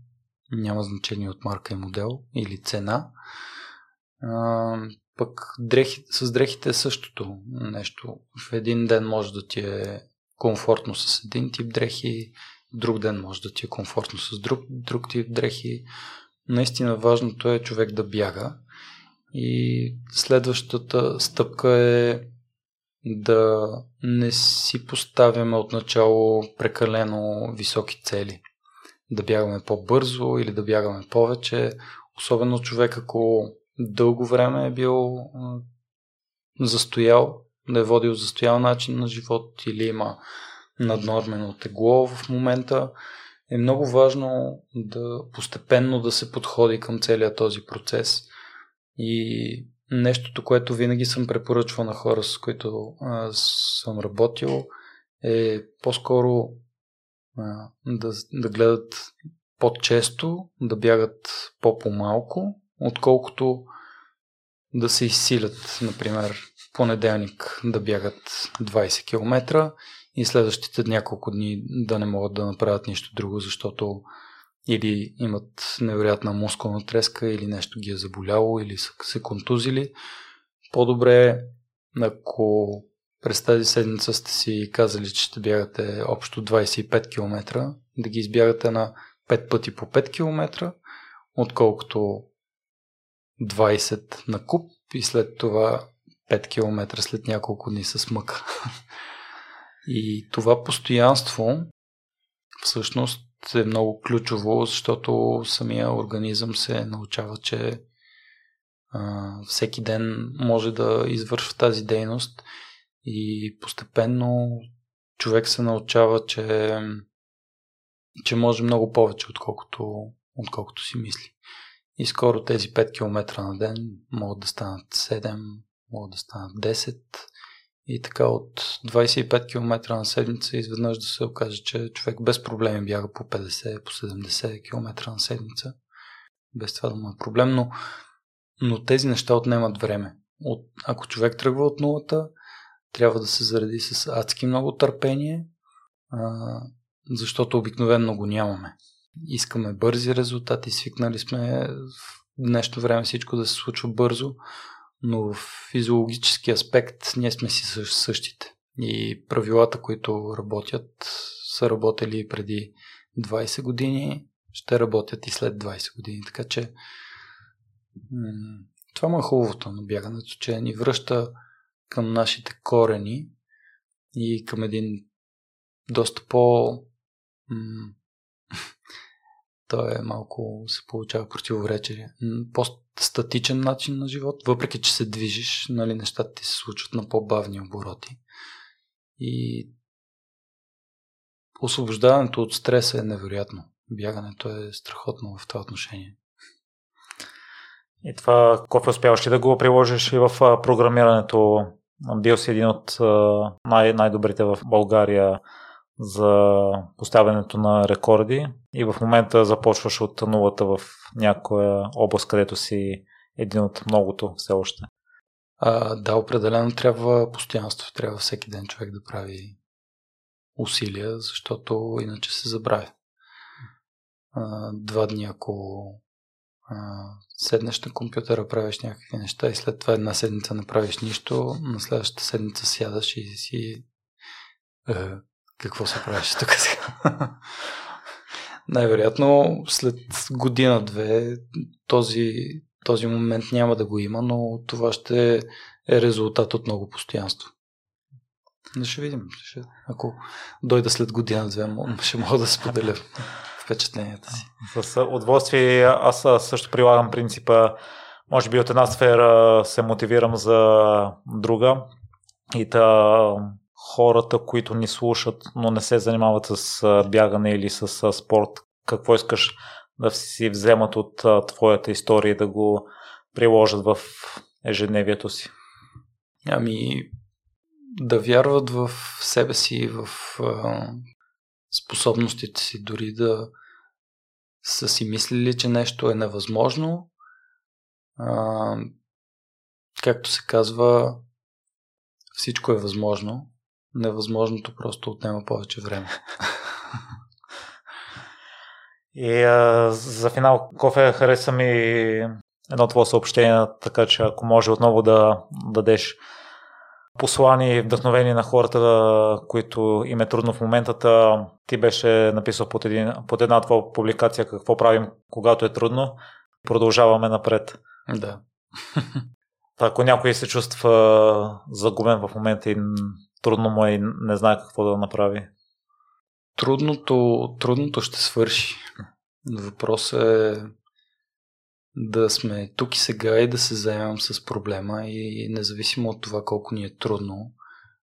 Няма значение от марка и модел или цена. Пък дрехи, с дрехите е същото нещо. В един ден може да ти е комфортно с един тип дрехи, друг ден може да ти е комфортно с друг, друг тип дрехи. Наистина важното е човек да бяга. И следващата стъпка е да не си поставяме отначало прекалено високи цели. Да бягаме по-бързо или да бягаме повече. Особено човек, ако дълго време е бил застоял, да е водил застоял начин на живот или има наднормено тегло в момента, е много важно да постепенно да се подходи към целият този процес. И нещото, което винаги съм препоръчвал на хора, с които а, съм работил, е по-скоро а, да, да гледат по-често, да бягат по-по-малко, отколкото да се изсилят, например, понеделник да бягат 20 км и следващите няколко дни да не могат да направят нищо друго, защото или имат невероятна мускулна треска, или нещо ги е заболяло, или са се контузили. По-добре е, ако през тази седмица сте си казали, че ще бягате общо 25 км, да ги избягате на 5 пъти по 5 км, отколкото 20 на куп и след това 5 км след няколко дни с мъка. И това постоянство всъщност е много ключово, защото самия организъм се научава, че а, всеки ден може да извършва тази дейност и постепенно човек се научава, че, че може много повече, отколкото, отколкото си мисли. И скоро тези 5 км на ден могат да станат 7, могат да станат 10 и така от 25 км на седмица изведнъж да се окаже, че човек без проблеми бяга по 50, по 70 км на седмица. Без това да му е проблем, но, но тези неща отнемат време. От, ако човек тръгва от нулата, трябва да се зареди с адски много търпение, а, защото обикновенно го нямаме. Искаме бързи резултати, свикнали сме днешно време всичко да се случва бързо, но в физиологически аспект ние сме си същите. И правилата, които работят, са работили преди 20 години, ще работят и след 20 години. Така че това му е хубавото на бягането, че ни връща към нашите корени и към един доста по... той е малко се получава противоречие. По-статичен начин на живот, въпреки че се движиш, нали, нещата ти се случват на по-бавни обороти. И освобождаването от стреса е невероятно. Бягането е страхотно в това отношение. И това, Кофе, успяваш ли да го приложиш и в програмирането? Бил си един от най- най-добрите в България за поставянето на рекорди и в момента започваш от нулата в някоя област, където си един от многото все още. А, да, определено трябва постоянство. Трябва всеки ден човек да прави усилия, защото иначе се забравя. Два дни, ако седнеш на компютъра, правиш някакви неща и след това една седмица не правиш нищо, на следващата седмица сядаш и си е, какво се правиш тук сега? Най-вероятно след година-две този, този момент няма да го има, но това ще е резултат от много постоянство. Но ще видим. Ще, ако дойда след година-две, ще мога да споделя впечатленията си. С удоволствие аз също прилагам принципа, може би от една сфера се мотивирам за друга и та хората, които ни слушат, но не се занимават с бягане или с спорт, какво искаш да си вземат от твоята история и да го приложат в ежедневието си? Ами, да вярват в себе си, в а, способностите си, дори да са си мислили, че нещо е невъзможно. А, както се казва, всичко е възможно. Невъзможното просто отнема повече време. И а, за финал, Кофе, хареса ми едно твое съобщение, така че ако може отново да дадеш послани и вдъхновение на хората, които им е трудно в момента. Ти беше написал под, един, под една твоя публикация какво правим, когато е трудно. Продължаваме напред. Да. Ако някой се чувства загубен в момента и трудно му е и не знае какво да направи. Трудното, трудното ще свърши. Въпросът е да сме тук и сега и да се заемам с проблема и независимо от това колко ни е трудно,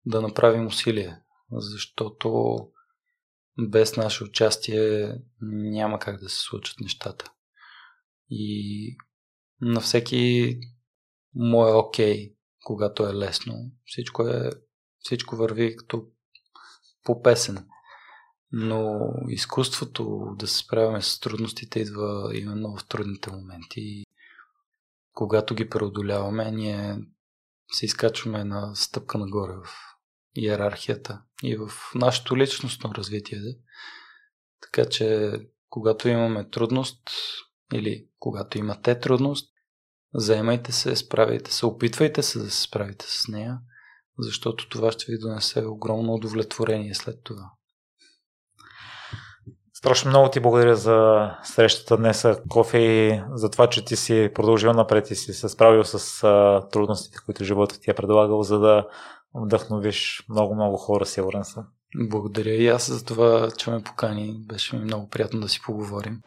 да направим усилие, защото без наше участие няма как да се случат нещата. И на всеки му е окей, okay, когато е лесно. Всичко, е, всичко върви като по песен. Но изкуството да се справяме с трудностите идва именно в трудните моменти. Когато ги преодоляваме, ние се изкачваме на стъпка нагоре в иерархията и в нашето личностно развитие. Така че, когато имаме трудност или когато имате трудност, заемайте се, справяйте се, опитвайте се да се справите с нея, защото това ще ви донесе огромно удовлетворение след това. Страшно много ти благодаря за срещата днес, Кофе, и за това, че ти си продължил напред и си се справил с а, трудностите, които живота ти е предлагал, за да вдъхновиш много-много хора, сигурен съм. Благодаря и аз за това, че ме покани. Беше ми много приятно да си поговорим.